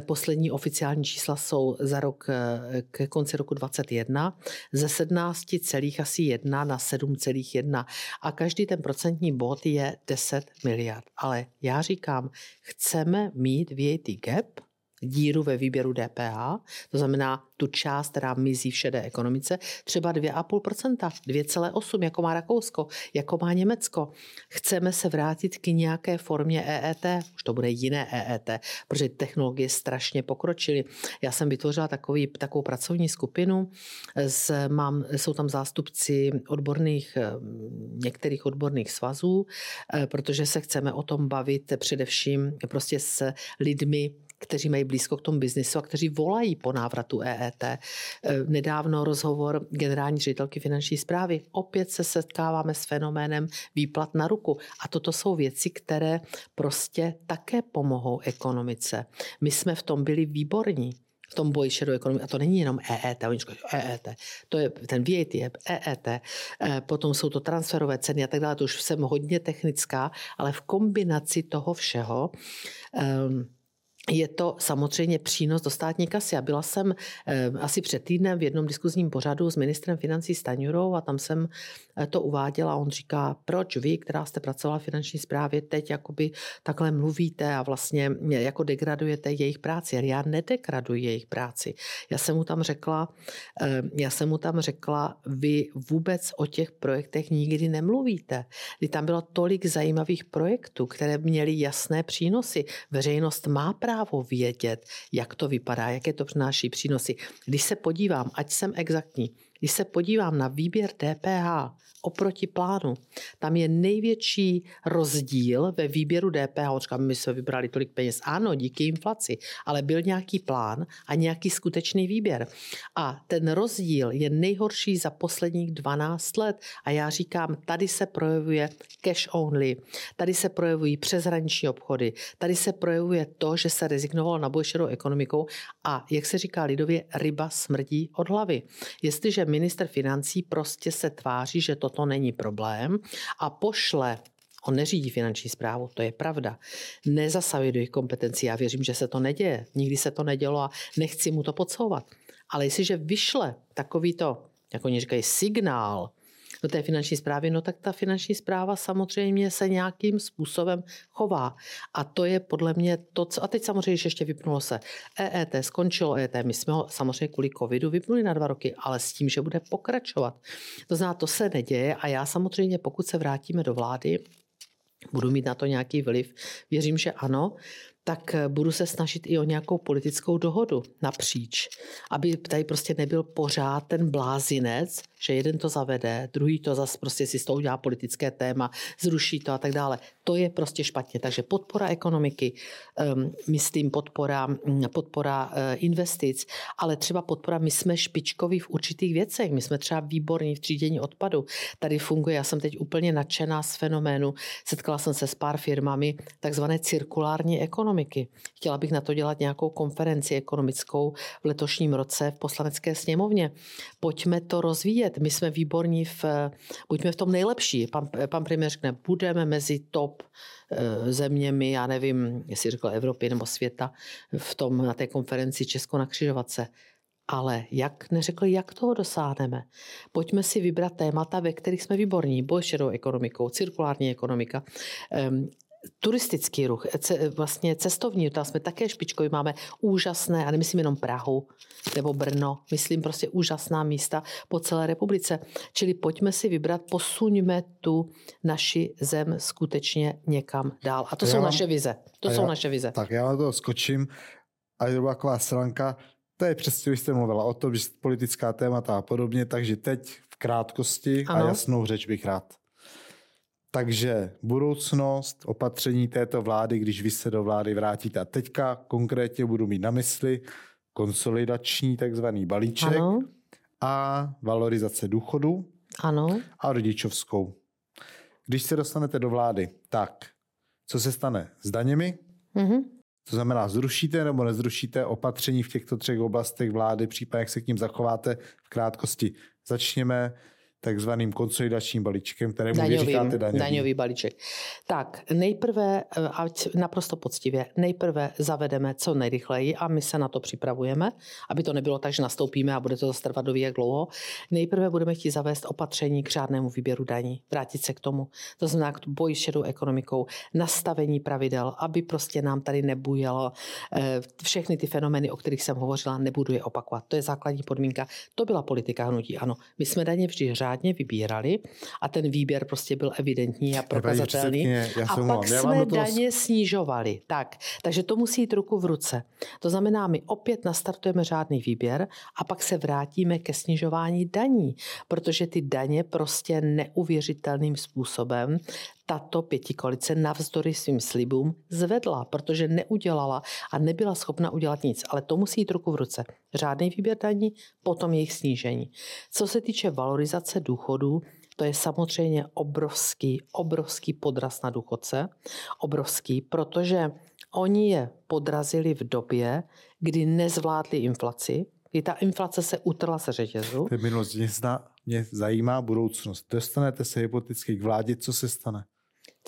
[SPEAKER 2] poslední oficiální čísla jsou za rok eh, ke konci roku 2021 ze 17 celých asi 1 na 7,1 a každý ten procentní bod je 10 miliard. Ale já říkám, chceme mít VAT gap, díru ve výběru DPH, to znamená tu část, která mizí v šedé ekonomice, třeba 2,5%, 2,8%, jako má Rakousko, jako má Německo. Chceme se vrátit k nějaké formě EET, už to bude jiné EET, protože technologie strašně pokročily. Já jsem vytvořila takový, takovou pracovní skupinu, s, mám, jsou tam zástupci odborných, eh, některých odborných svazů, eh, protože se chceme o tom bavit především prostě s lidmi, kteří mají blízko k tomu biznisu a kteří volají po návratu EET. E, nedávno rozhovor generální ředitelky finanční zprávy. Opět se setkáváme s fenoménem výplat na ruku. A toto jsou věci, které prostě také pomohou ekonomice. My jsme v tom byli výborní v tom boji šedou ekonomii. A to není jenom EET, oni říkají EET, to je ten VAT je EET, e, potom jsou to transferové ceny a tak dále, to už jsem hodně technická, ale v kombinaci toho všeho um, je to samozřejmě přínos do státní kasy. A byla jsem eh, asi před týdnem v jednom diskuzním pořadu s ministrem financí Staňurou a tam jsem eh, to uváděla. On říká, proč vy, která jste pracovala v finanční správě, teď jakoby takhle mluvíte a vlastně eh, jako degradujete jejich práci. Já nedegraduji jejich práci. Já jsem mu tam řekla, já jsem mu tam řekla, vy vůbec o těch projektech nikdy nemluvíte. Kdy tam bylo tolik zajímavých projektů, které měly jasné přínosy. Veřejnost má právo právo vědět, jak to vypadá, jaké to přináší přínosy. Když se podívám, ať jsem exaktní, když se podívám na výběr DPH oproti plánu, tam je největší rozdíl ve výběru DPH. Říkám, my jsme vybrali tolik peněz. Ano, díky inflaci, ale byl nějaký plán a nějaký skutečný výběr. A ten rozdíl je nejhorší za posledních 12 let. A já říkám, tady se projevuje cash only, tady se projevují přeshraniční obchody, tady se projevuje to, že se rezignovalo na boj ekonomikou a, jak se říká lidově, ryba smrdí od hlavy. Jestliže minister financí prostě se tváří, že toto není problém a pošle On neřídí finanční zprávu, to je pravda. Nezasahuje do jejich kompetencí. Já věřím, že se to neděje. Nikdy se to nedělo a nechci mu to podsouvat. Ale jestliže vyšle takovýto, jak oni říkají, signál do té finanční zprávy, no tak ta finanční zpráva samozřejmě se nějakým způsobem chová. A to je podle mě to, co... A teď samozřejmě ještě vypnulo se EET, skončilo EET, my jsme ho samozřejmě kvůli covidu vypnuli na dva roky, ale s tím, že bude pokračovat. To znamená, to se neděje a já samozřejmě, pokud se vrátíme do vlády, budu mít na to nějaký vliv. Věřím, že ano tak eh, budu se snažit i o nějakou politickou dohodu napříč, aby tady prostě nebyl pořád ten blázinec, že jeden to zavede, druhý to zase prostě si s tou udělá politické téma, zruší to a tak dále. To je prostě špatně. Takže podpora ekonomiky, um, myslím podpora, mm, podpora uh, investic, ale třeba podpora, my jsme špičkoví v určitých věcech, my jsme třeba výborní v třídění odpadu. Tady funguje, já jsem teď úplně nadšená z fenoménu, setkala jsem se s pár firmami, takzvané cirkulární ekonomiky. Chtěla bych na to dělat nějakou konferenci ekonomickou v letošním roce v poslanecké sněmovně. Pojďme to rozvíjet. My jsme výborní v, buďme v tom nejlepší. Pan, pan premiér řekne, budeme mezi top eh, zeměmi, já nevím, jestli řekl Evropy nebo světa, v tom, na té konferenci Česko na křižovatce. Ale jak neřekl, jak toho dosáhneme? Pojďme si vybrat témata, ve kterých jsme výborní. Boj šedou ekonomikou, cirkulární ekonomika, turistický ruch, ce, vlastně cestovní, tam jsme také špičkoví, máme úžasné, a nemyslím jenom Prahu nebo Brno, myslím prostě úžasná místa po celé republice. Čili pojďme si vybrat, posuňme tu naši zem skutečně někam dál. A to já jsou mám, naše vize. To jsou
[SPEAKER 1] já,
[SPEAKER 2] naše vize.
[SPEAKER 1] Tak já na to skočím. A je to taková stranka, to je přesně, když jste mluvila o tom, že politická témata a podobně, takže teď v krátkosti ano. a jasnou řeč bych rád. Takže budoucnost, opatření této vlády, když vy se do vlády vrátíte. A teďka konkrétně budu mít na mysli konsolidační takzvaný balíček ano. a valorizace důchodu
[SPEAKER 2] ano.
[SPEAKER 1] a rodičovskou. Když se dostanete do vlády, tak co se stane s daněmi? Mm-hmm. To znamená, zrušíte nebo nezrušíte opatření v těchto třech oblastech vlády, případně jak se k ním zachováte v krátkosti. Začněme takzvaným konsolidačním balíčkem, kterému daňovým, vy říkáte daňový.
[SPEAKER 2] daňový balíček. Tak nejprve, eh, ať naprosto poctivě, nejprve zavedeme co nejrychleji a my se na to připravujeme, aby to nebylo tak, že nastoupíme a bude to zase trvat jak dlouho. Nejprve budeme chtít zavést opatření k řádnému výběru daní, vrátit se k tomu. To znamená k boji s šedou ekonomikou, nastavení pravidel, aby prostě nám tady nebujelo eh, všechny ty fenomény, o kterých jsem hovořila, nebudu je opakovat. To je základní podmínka. To byla politika hnutí. Ano, my jsme daně vždy řádně vybírali a ten výběr prostě byl evidentní a prokazatelný. A pak jsme toho... daně snižovali. Tak, takže to musí jít ruku v ruce. To znamená, my opět nastartujeme řádný výběr a pak se vrátíme ke snižování daní, protože ty daně prostě neuvěřitelným způsobem tato pětikolice navzdory svým slibům zvedla, protože neudělala a nebyla schopna udělat nic. Ale to musí jít ruku v ruce. Řádný výběr daní, potom jejich snížení. Co se týče valorizace důchodů, to je samozřejmě obrovský, obrovský podraz na důchodce. Obrovský, protože oni je podrazili v době, kdy nezvládli inflaci, kdy ta inflace se utrla se řetězu.
[SPEAKER 1] To je minulost. Mě, zna, mě zajímá budoucnost. Dostanete se hypoteticky k vládě, co se stane?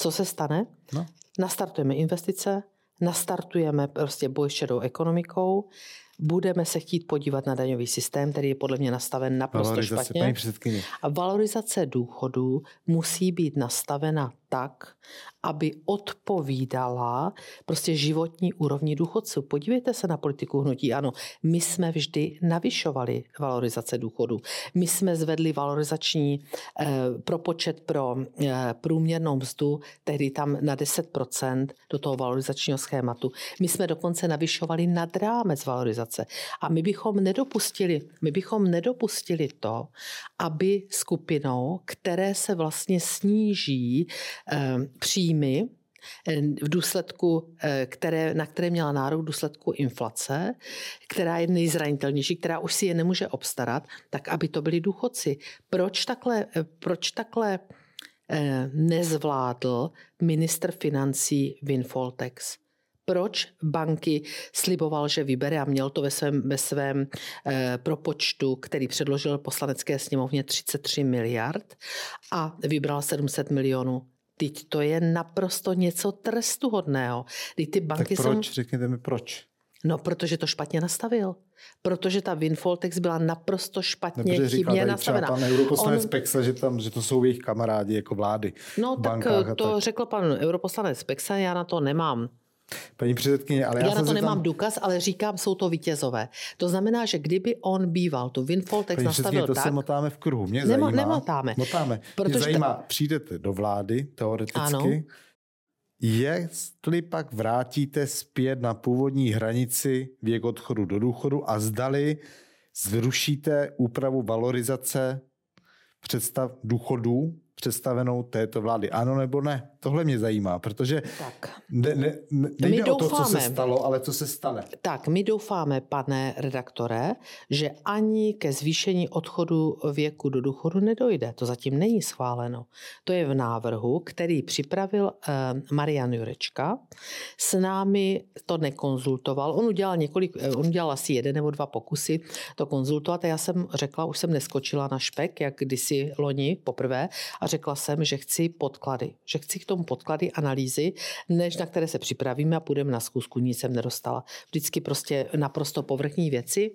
[SPEAKER 2] Co se stane? No. Nastartujeme investice, nastartujeme prostě boj s šedou ekonomikou, budeme se chtít podívat na daňový systém, který je podle mě nastaven naprosto valorizace, špatně. A valorizace důchodů musí být nastavena tak, aby odpovídala prostě životní úrovni důchodců. Podívejte se na politiku hnutí. Ano, my jsme vždy navyšovali valorizace důchodů. My jsme zvedli valorizační eh, propočet pro eh, průměrnou mzdu, tehdy tam na 10% do toho valorizačního schématu. My jsme dokonce navyšovali nad rámec valorizace. A my bychom nedopustili, my bychom nedopustili to, aby skupinou, které se vlastně sníží příjmy eh, v důsledku, eh, které, na které měla nárok v důsledku inflace, která je nejzranitelnější, která už si je nemůže obstarat, tak aby to byli důchodci. Proč takhle, proč takhle nezvládl ministr financí Windfall Tax? proč banky sliboval, že vybere a měl to ve svém, ve svém eh, propočtu, který předložil poslanecké sněmovně 33 miliard a vybral 700 milionů. Teď to je naprosto něco trestuhodného. Teď ty banky
[SPEAKER 1] tak proč? Jsou... Řekněte mi proč.
[SPEAKER 2] No, protože to špatně nastavil. Protože ta windfall tax byla naprosto špatně, no, chybně nastavená.
[SPEAKER 1] pan europoslanec On... Pexa, že, tam, že to jsou jejich kamarádi jako vlády.
[SPEAKER 2] No tak to tak. řekl pan europoslanec Pexa, já na to nemám
[SPEAKER 1] Paní předsedkyně, ale já,
[SPEAKER 2] já na to tam... nemám důkaz, ale říkám, jsou to vítězové. To znamená, že kdyby on býval tu windfall text nastavil
[SPEAKER 1] to
[SPEAKER 2] tak...
[SPEAKER 1] se motáme v kruhu. Mě Nemo, zajímá,
[SPEAKER 2] nemotáme.
[SPEAKER 1] Motáme. Protože Mě zajímá, ta... přijdete do vlády, teoreticky, ano. jestli pak vrátíte zpět na původní hranici věk odchodu do důchodu a zdali zrušíte úpravu valorizace představ důchodů představenou této vlády. Ano nebo ne? Tohle mě zajímá, protože tak. Ne, ne, nejde my o to, co se stalo, ale co se stane.
[SPEAKER 2] Tak, my doufáme, pane redaktore, že ani ke zvýšení odchodu věku do důchodu nedojde. To zatím není schváleno. To je v návrhu, který připravil eh, Marian Jurečka. S námi to nekonzultoval. On udělal několik, eh, on udělal asi jeden nebo dva pokusy to konzultovat a já jsem řekla, už jsem neskočila na špek, jak kdysi loni poprvé a řekla jsem, že chci podklady, že chci k tomu podklady, analýzy, než na které se připravíme a půjdeme na zkusku. Nic jsem nedostala. Vždycky prostě naprosto povrchní věci.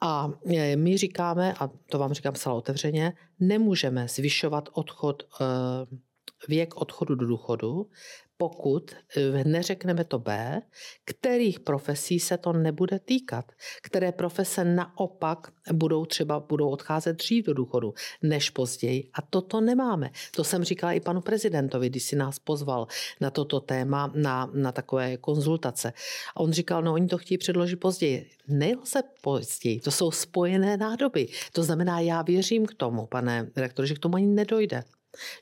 [SPEAKER 2] A e, my říkáme, a to vám říkám celá otevřeně, nemůžeme zvyšovat odchod e, věk odchodu do důchodu, pokud eh, neřekneme to B, kterých profesí se to nebude týkat, které profese naopak budou třeba budou odcházet dřív do důchodu než později. A toto nemáme. To jsem říkala i panu prezidentovi, když si nás pozval na toto téma, na, na takové konzultace. A on říkal, no oni to chtějí předložit později. Nelze později, to jsou spojené nádoby. To znamená, já věřím k tomu, pane rektor, že k tomu ani nedojde.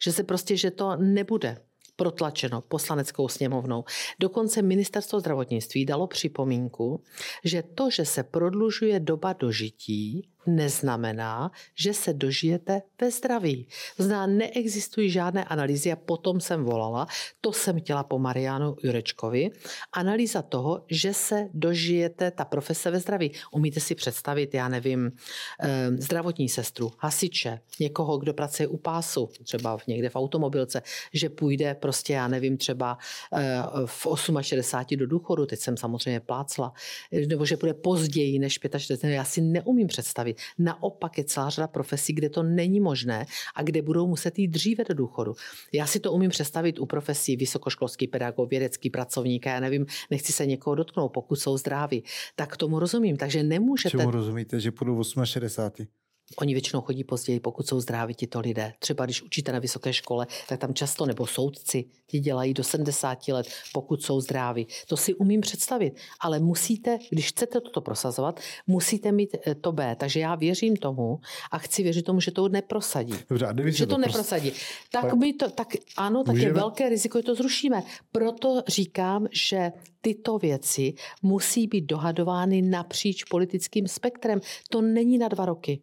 [SPEAKER 2] Že se prostě, že to nebude protlačeno poslaneckou sněmovnou. Dokonce ministerstvo zdravotnictví dalo připomínku, že to, že se prodlužuje doba dožití, neznamená, že se dožijete ve zdraví. Znamená, neexistují žádné analýzy a potom jsem volala, to jsem chtěla po Marianu Jurečkovi, analýza toho, že se dožijete ta profese ve zdraví. Umíte si představit, já nevím, eh, zdravotní sestru, hasiče, někoho, kdo pracuje u pásu, třeba někde v automobilce, že půjde prostě, já nevím, třeba eh, v 68 do důchodu, teď jsem samozřejmě plácla, nebo že půjde později než 45, já si neumím představit. Naopak je celá řada profesí, kde to není možné a kde budou muset jít dříve do důchodu. Já si to umím představit u profesí vysokoškolský pedagog, vědecký pracovník, já nevím, nechci se někoho dotknout, pokud jsou zdraví. Tak tomu rozumím. Takže nemůžete.
[SPEAKER 1] Čemu rozumíte, že půjdu 68?
[SPEAKER 2] Oni většinou chodí později, pokud jsou zdraví tito lidé. Třeba když učíte na vysoké škole, tak tam často, nebo soudci, ti dělají do 70 let, pokud jsou zdraví. To si umím představit, ale musíte, když chcete toto prosazovat, musíte mít eh, to B. Takže já věřím tomu a chci věřit tomu, že to neprosadí.
[SPEAKER 1] Dobře, a
[SPEAKER 2] že to, to neprosadí. Tak, tak, by to, tak ano, tak můžeme... je velké riziko, že to zrušíme. Proto říkám, že tyto věci musí být dohadovány napříč politickým spektrem. To není na dva roky.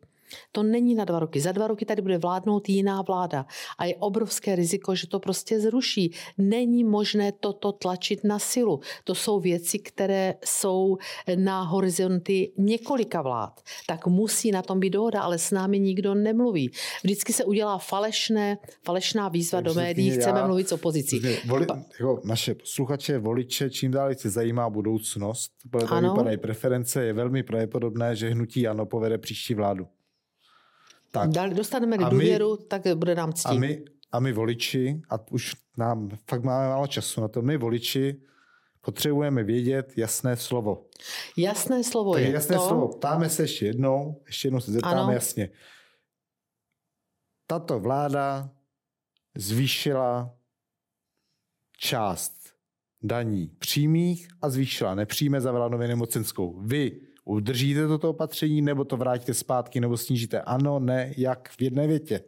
[SPEAKER 2] To není na dva roky. Za dva roky tady bude vládnout jiná vláda a je obrovské riziko, že to prostě zruší. Není možné toto tlačit na silu. To jsou věci, které jsou na horizonty několika vlád. Tak musí na tom být dohoda, ale s námi nikdo nemluví. Vždycky se udělá falešné, falešná výzva tak do médií, chceme já, mluvit s opozicí.
[SPEAKER 1] Voli, jako naše posluchače, voliče, čím dál se zajímá budoucnost, podle toho vypadají preference, je velmi pravděpodobné, že hnutí ANO povede příští vládu.
[SPEAKER 2] Tak. dostaneme důvěru, my, tak bude nám ctít.
[SPEAKER 1] A my, a my voliči, a už nám fakt máme málo času na to, my voliči potřebujeme vědět jasné slovo.
[SPEAKER 2] Jasné slovo tak je
[SPEAKER 1] jasné
[SPEAKER 2] to...
[SPEAKER 1] slovo. Ptáme se ještě jednou, ještě jednou se zeptáme ano. jasně. Tato vláda zvýšila část daní přímých a zvýšila nepřímé, zavedla nově nemocenskou. Vy Udržíte toto opatření, nebo to vrátíte zpátky, nebo snížíte? Ano, ne, jak v jedné větě?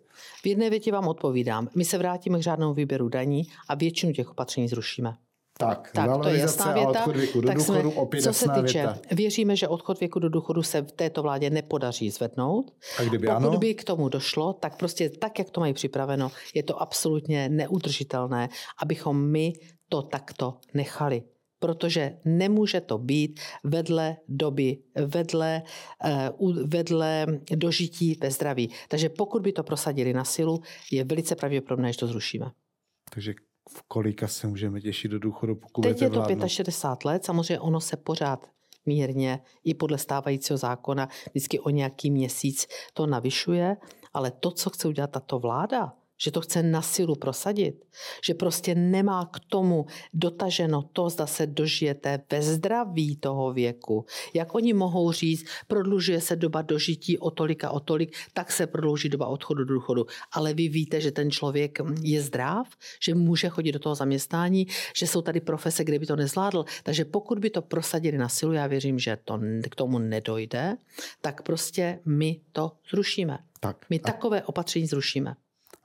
[SPEAKER 2] V jedné větě vám odpovídám. My se vrátíme k žádnému výběru daní a většinu těch opatření zrušíme.
[SPEAKER 1] Tak, tak to je jasná věta. odchod věku do tak důchodu, jsme, opět
[SPEAKER 2] co se týče, věta. věříme, že odchod věku do důchodu se v této vládě nepodaří zvednout.
[SPEAKER 1] A kdyby
[SPEAKER 2] Pokud
[SPEAKER 1] ano?
[SPEAKER 2] by k tomu došlo, tak prostě tak, jak to mají připraveno, je to absolutně neudržitelné, abychom my to takto nechali protože nemůže to být vedle doby, vedle, eh, vedle dožití ve zdraví. Takže pokud by to prosadili na silu, je velice pravděpodobné, že to zrušíme.
[SPEAKER 1] Takže v kolika se můžeme těšit do důchodu, pokud
[SPEAKER 2] Teď je to vládnout? 65 let, samozřejmě ono se pořád mírně i podle stávajícího zákona vždycky o nějaký měsíc to navyšuje, ale to, co chce udělat tato vláda, že to chce na silu prosadit, že prostě nemá k tomu dotaženo to, zda se dožijete ve zdraví toho věku. Jak oni mohou říct, prodlužuje se doba dožití o tolik a o tolik, tak se prodlouží doba odchodu do důchodu. Ale vy víte, že ten člověk je zdrav, že může chodit do toho zaměstnání, že jsou tady profese, kde by to nezvládl. Takže pokud by to prosadili na silu, já věřím, že to k tomu nedojde, tak prostě my to zrušíme. Tak. My takové opatření zrušíme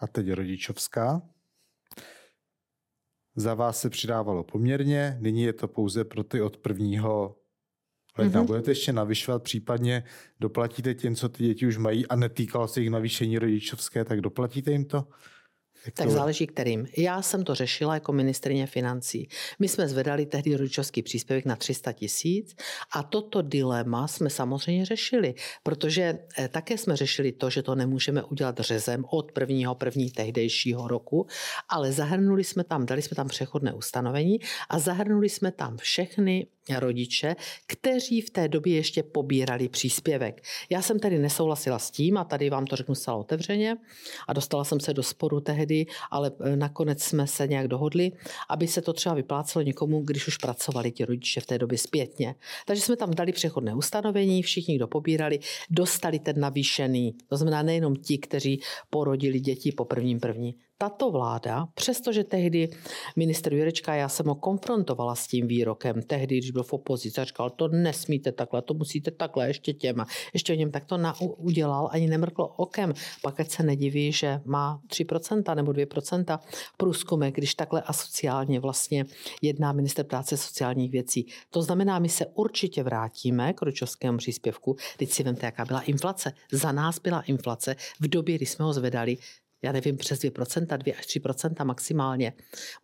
[SPEAKER 1] a teď rodičovská. Za vás se přidávalo poměrně, nyní je to pouze pro ty od prvního ledna. Mm-hmm. Budete ještě navyšovat, případně doplatíte těm, co ty děti už mají a netýkalo se jich navýšení rodičovské, tak doplatíte jim to?
[SPEAKER 2] Jak tak to... záleží kterým. Já jsem to řešila jako ministrině financí. My jsme zvedali tehdy rodičovský příspěvek na 300 tisíc a toto dilema jsme samozřejmě řešili, protože eh, také jsme řešili to, že to nemůžeme udělat řezem od prvního první tehdejšího roku, ale zahrnuli jsme tam, dali jsme tam přechodné ustanovení a zahrnuli jsme tam všechny rodiče, kteří v té době ještě pobírali příspěvek. Já jsem tedy nesouhlasila s tím, a tady vám to řeknu zcela otevřeně, a dostala jsem se do sporu tehdy, ale e, nakonec jsme se nějak dohodli, aby se to třeba vyplácelo někomu, když už pracovali ti rodiče v té době zpětně. Takže jsme tam dali přechodné ustanovení, všichni, kdo pobírali, dostali ten navýšený. To znamená nejenom ti, kteří porodili děti po prvním první tato vláda, přestože tehdy minister Jurečka, já jsem ho konfrontovala s tím výrokem, tehdy, když byl v opozici, a říkal, to nesmíte takhle, to musíte takhle, ještě těma, ještě o něm tak to na, udělal, ani nemrklo okem. Pak se nediví, že má 3% nebo 2% průzkume, když takhle asociálně vlastně jedná minister práce sociálních věcí. To znamená, my se určitě vrátíme k rodičovskému příspěvku. Teď si vemte, jaká byla inflace. Za nás byla inflace v době, kdy jsme ho zvedali já nevím, přes 2%, 2 až 3% maximálně.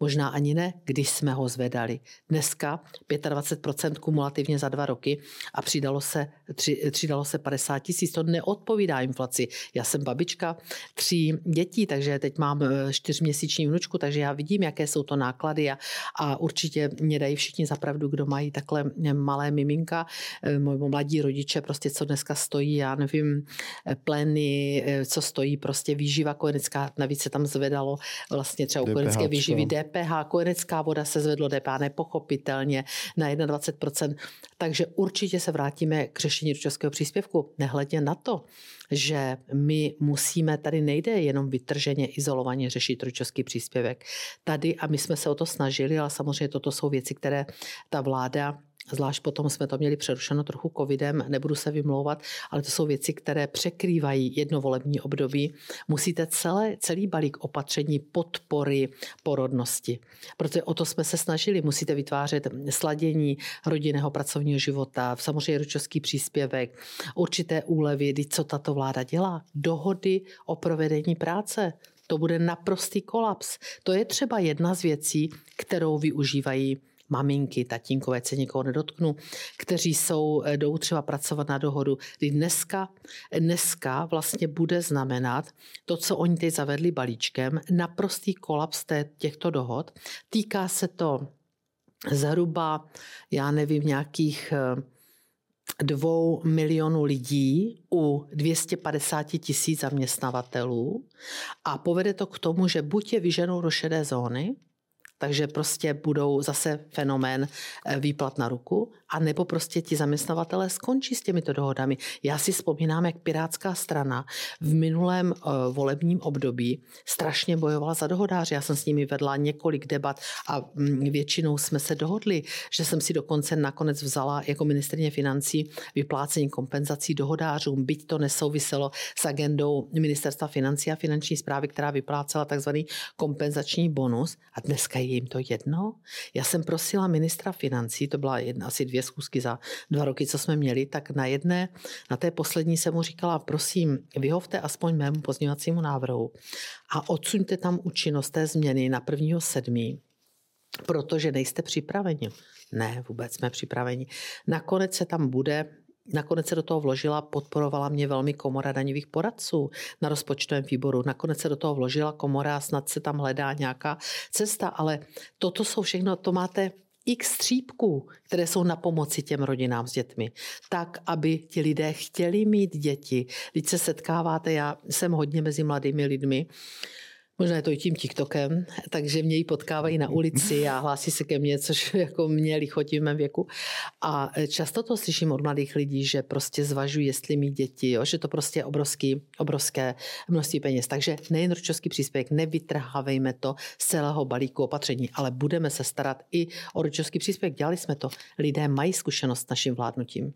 [SPEAKER 2] Možná ani ne, když jsme ho zvedali. Dneska 25% kumulativně za dva roky a přidalo se, tři, přidalo se 50 tisíc. To neodpovídá inflaci. Já jsem babička tří dětí, takže teď mám e, čtyřměsíční vnučku, takže já vidím, jaké jsou to náklady a, a určitě mě dají všichni zapravdu, kdo mají takhle malé miminka, e, moji mladí rodiče, prostě co dneska stojí, já nevím, pleny, co stojí prostě výživa kojenecká kojenecká, navíc se tam zvedalo vlastně třeba u kojenecké výživy DPH, kojenecká voda se zvedlo DPH nepochopitelně na 21%. Takže určitě se vrátíme k řešení rodičovského příspěvku, nehledně na to, že my musíme, tady nejde jenom vytrženě, izolovaně řešit rodičovský příspěvek. Tady, a my jsme se o to snažili, ale samozřejmě toto jsou věci, které ta vláda Zvlášť potom jsme to měli přerušeno trochu covidem, nebudu se vymlouvat, ale to jsou věci, které překrývají jedno volební období. Musíte celé, celý balík opatření podpory porodnosti. Protože o to jsme se snažili. Musíte vytvářet sladění rodinného pracovního života, samozřejmě rodičovský příspěvek, určité úlevy, co tato vláda dělá. Dohody o provedení práce. To bude naprostý kolaps. To je třeba jedna z věcí, kterou využívají maminky, tatínkové, se někoho nedotknu, kteří jsou, eh, jdou třeba pracovat na dohodu. Dneska, dneska vlastně bude znamenat to, co oni teď zavedli balíčkem, naprostý kolaps těchto dohod. Týká se to zhruba, já nevím, nějakých eh, dvou milionů lidí u 250 tisíc zaměstnavatelů a povede to k tomu, že buď je vyženou do šedé zóny, takže prostě budou zase fenomén eh, výplat na ruku, a nebo prostě ti zaměstnavatelé skončí s těmito dohodami. Já si vzpomínám, jak Pirátská strana v minulém uh, volebním období strašně bojovala za dohodáře. Já jsem s nimi vedla několik debat a um, většinou jsme se dohodli, že jsem si dokonce nakonec vzala jako ministrně financí vyplácení kompenzací dohodářům, byť to nesouviselo s agendou ministerstva financí a finanční zprávy, která vyplácela takzvaný kompenzační bonus. A dneska je jim to jedno. Já jsem prosila ministra financí, to byla jedna, asi dvě dvě schůzky za dva roky, co jsme měli, tak na jedné, na té poslední jsem mu říkala, prosím, vyhovte aspoň mému pozměňovacímu návrhu a odsuňte tam účinnost té změny na prvního sedmí, protože nejste připraveni. Ne, vůbec jsme připraveni. Nakonec se tam bude Nakonec se do toho vložila, podporovala mě velmi komora daňových poradců na rozpočtovém výboru. Nakonec se do toho vložila komora snad se tam hledá nějaká cesta, ale toto jsou všechno, to máte x střípků, které jsou na pomoci těm rodinám s dětmi, tak, aby ti lidé chtěli mít děti. Když se setkáváte, já jsem hodně mezi mladými lidmi, Možná je to i tím TikTokem, takže mě ji potkávají na ulici a hlásí se ke mně, což [LAUGHS] jako mě lichotí v mém věku. A často to slyším od mladých lidí, že prostě zvažují, jestli mít děti, jo? že to prostě je obrovský, obrovské množství peněz. Takže nejen rodičovský příspěvek, nevytrhávejme to z celého balíku opatření, ale budeme se starat i o rodičovský příspěvek. Dělali jsme to. Lidé mají zkušenost s naším vládnutím.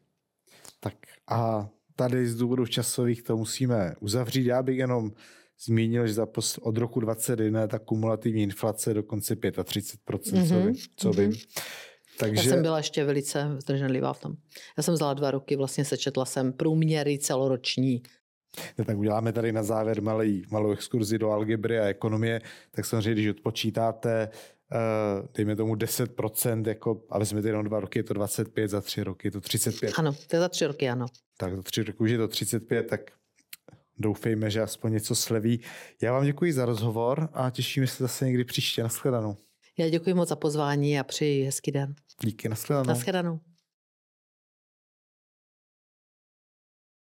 [SPEAKER 1] Tak a tady z důvodu časových to musíme uzavřít. Já bych jenom zmínil, že za post, od roku 2021 ta kumulativní inflace dokonce 35%, mm-hmm. co, vím, co mm-hmm. vím.
[SPEAKER 2] Takže... Já jsem byla ještě velice zdrženlivá v tom. Já jsem vzala dva roky, vlastně sečetla jsem průměry celoroční.
[SPEAKER 1] No, tak uděláme tady na závěr malý, malou exkurzi do algebry a ekonomie. Tak samozřejmě, když odpočítáte, uh, dejme tomu 10%, jako, a vezmete jenom dva roky, je to 25, za tři roky je to 35.
[SPEAKER 2] Ano, to je za tři roky, ano.
[SPEAKER 1] Tak za tři roky už je to 35, tak doufejme, že aspoň něco sleví. Já vám děkuji za rozhovor a těšíme se zase někdy příště. Naschledanou.
[SPEAKER 2] Já děkuji moc za pozvání a přeji hezký den.
[SPEAKER 1] Díky, nashledanou.
[SPEAKER 2] Nashledanou.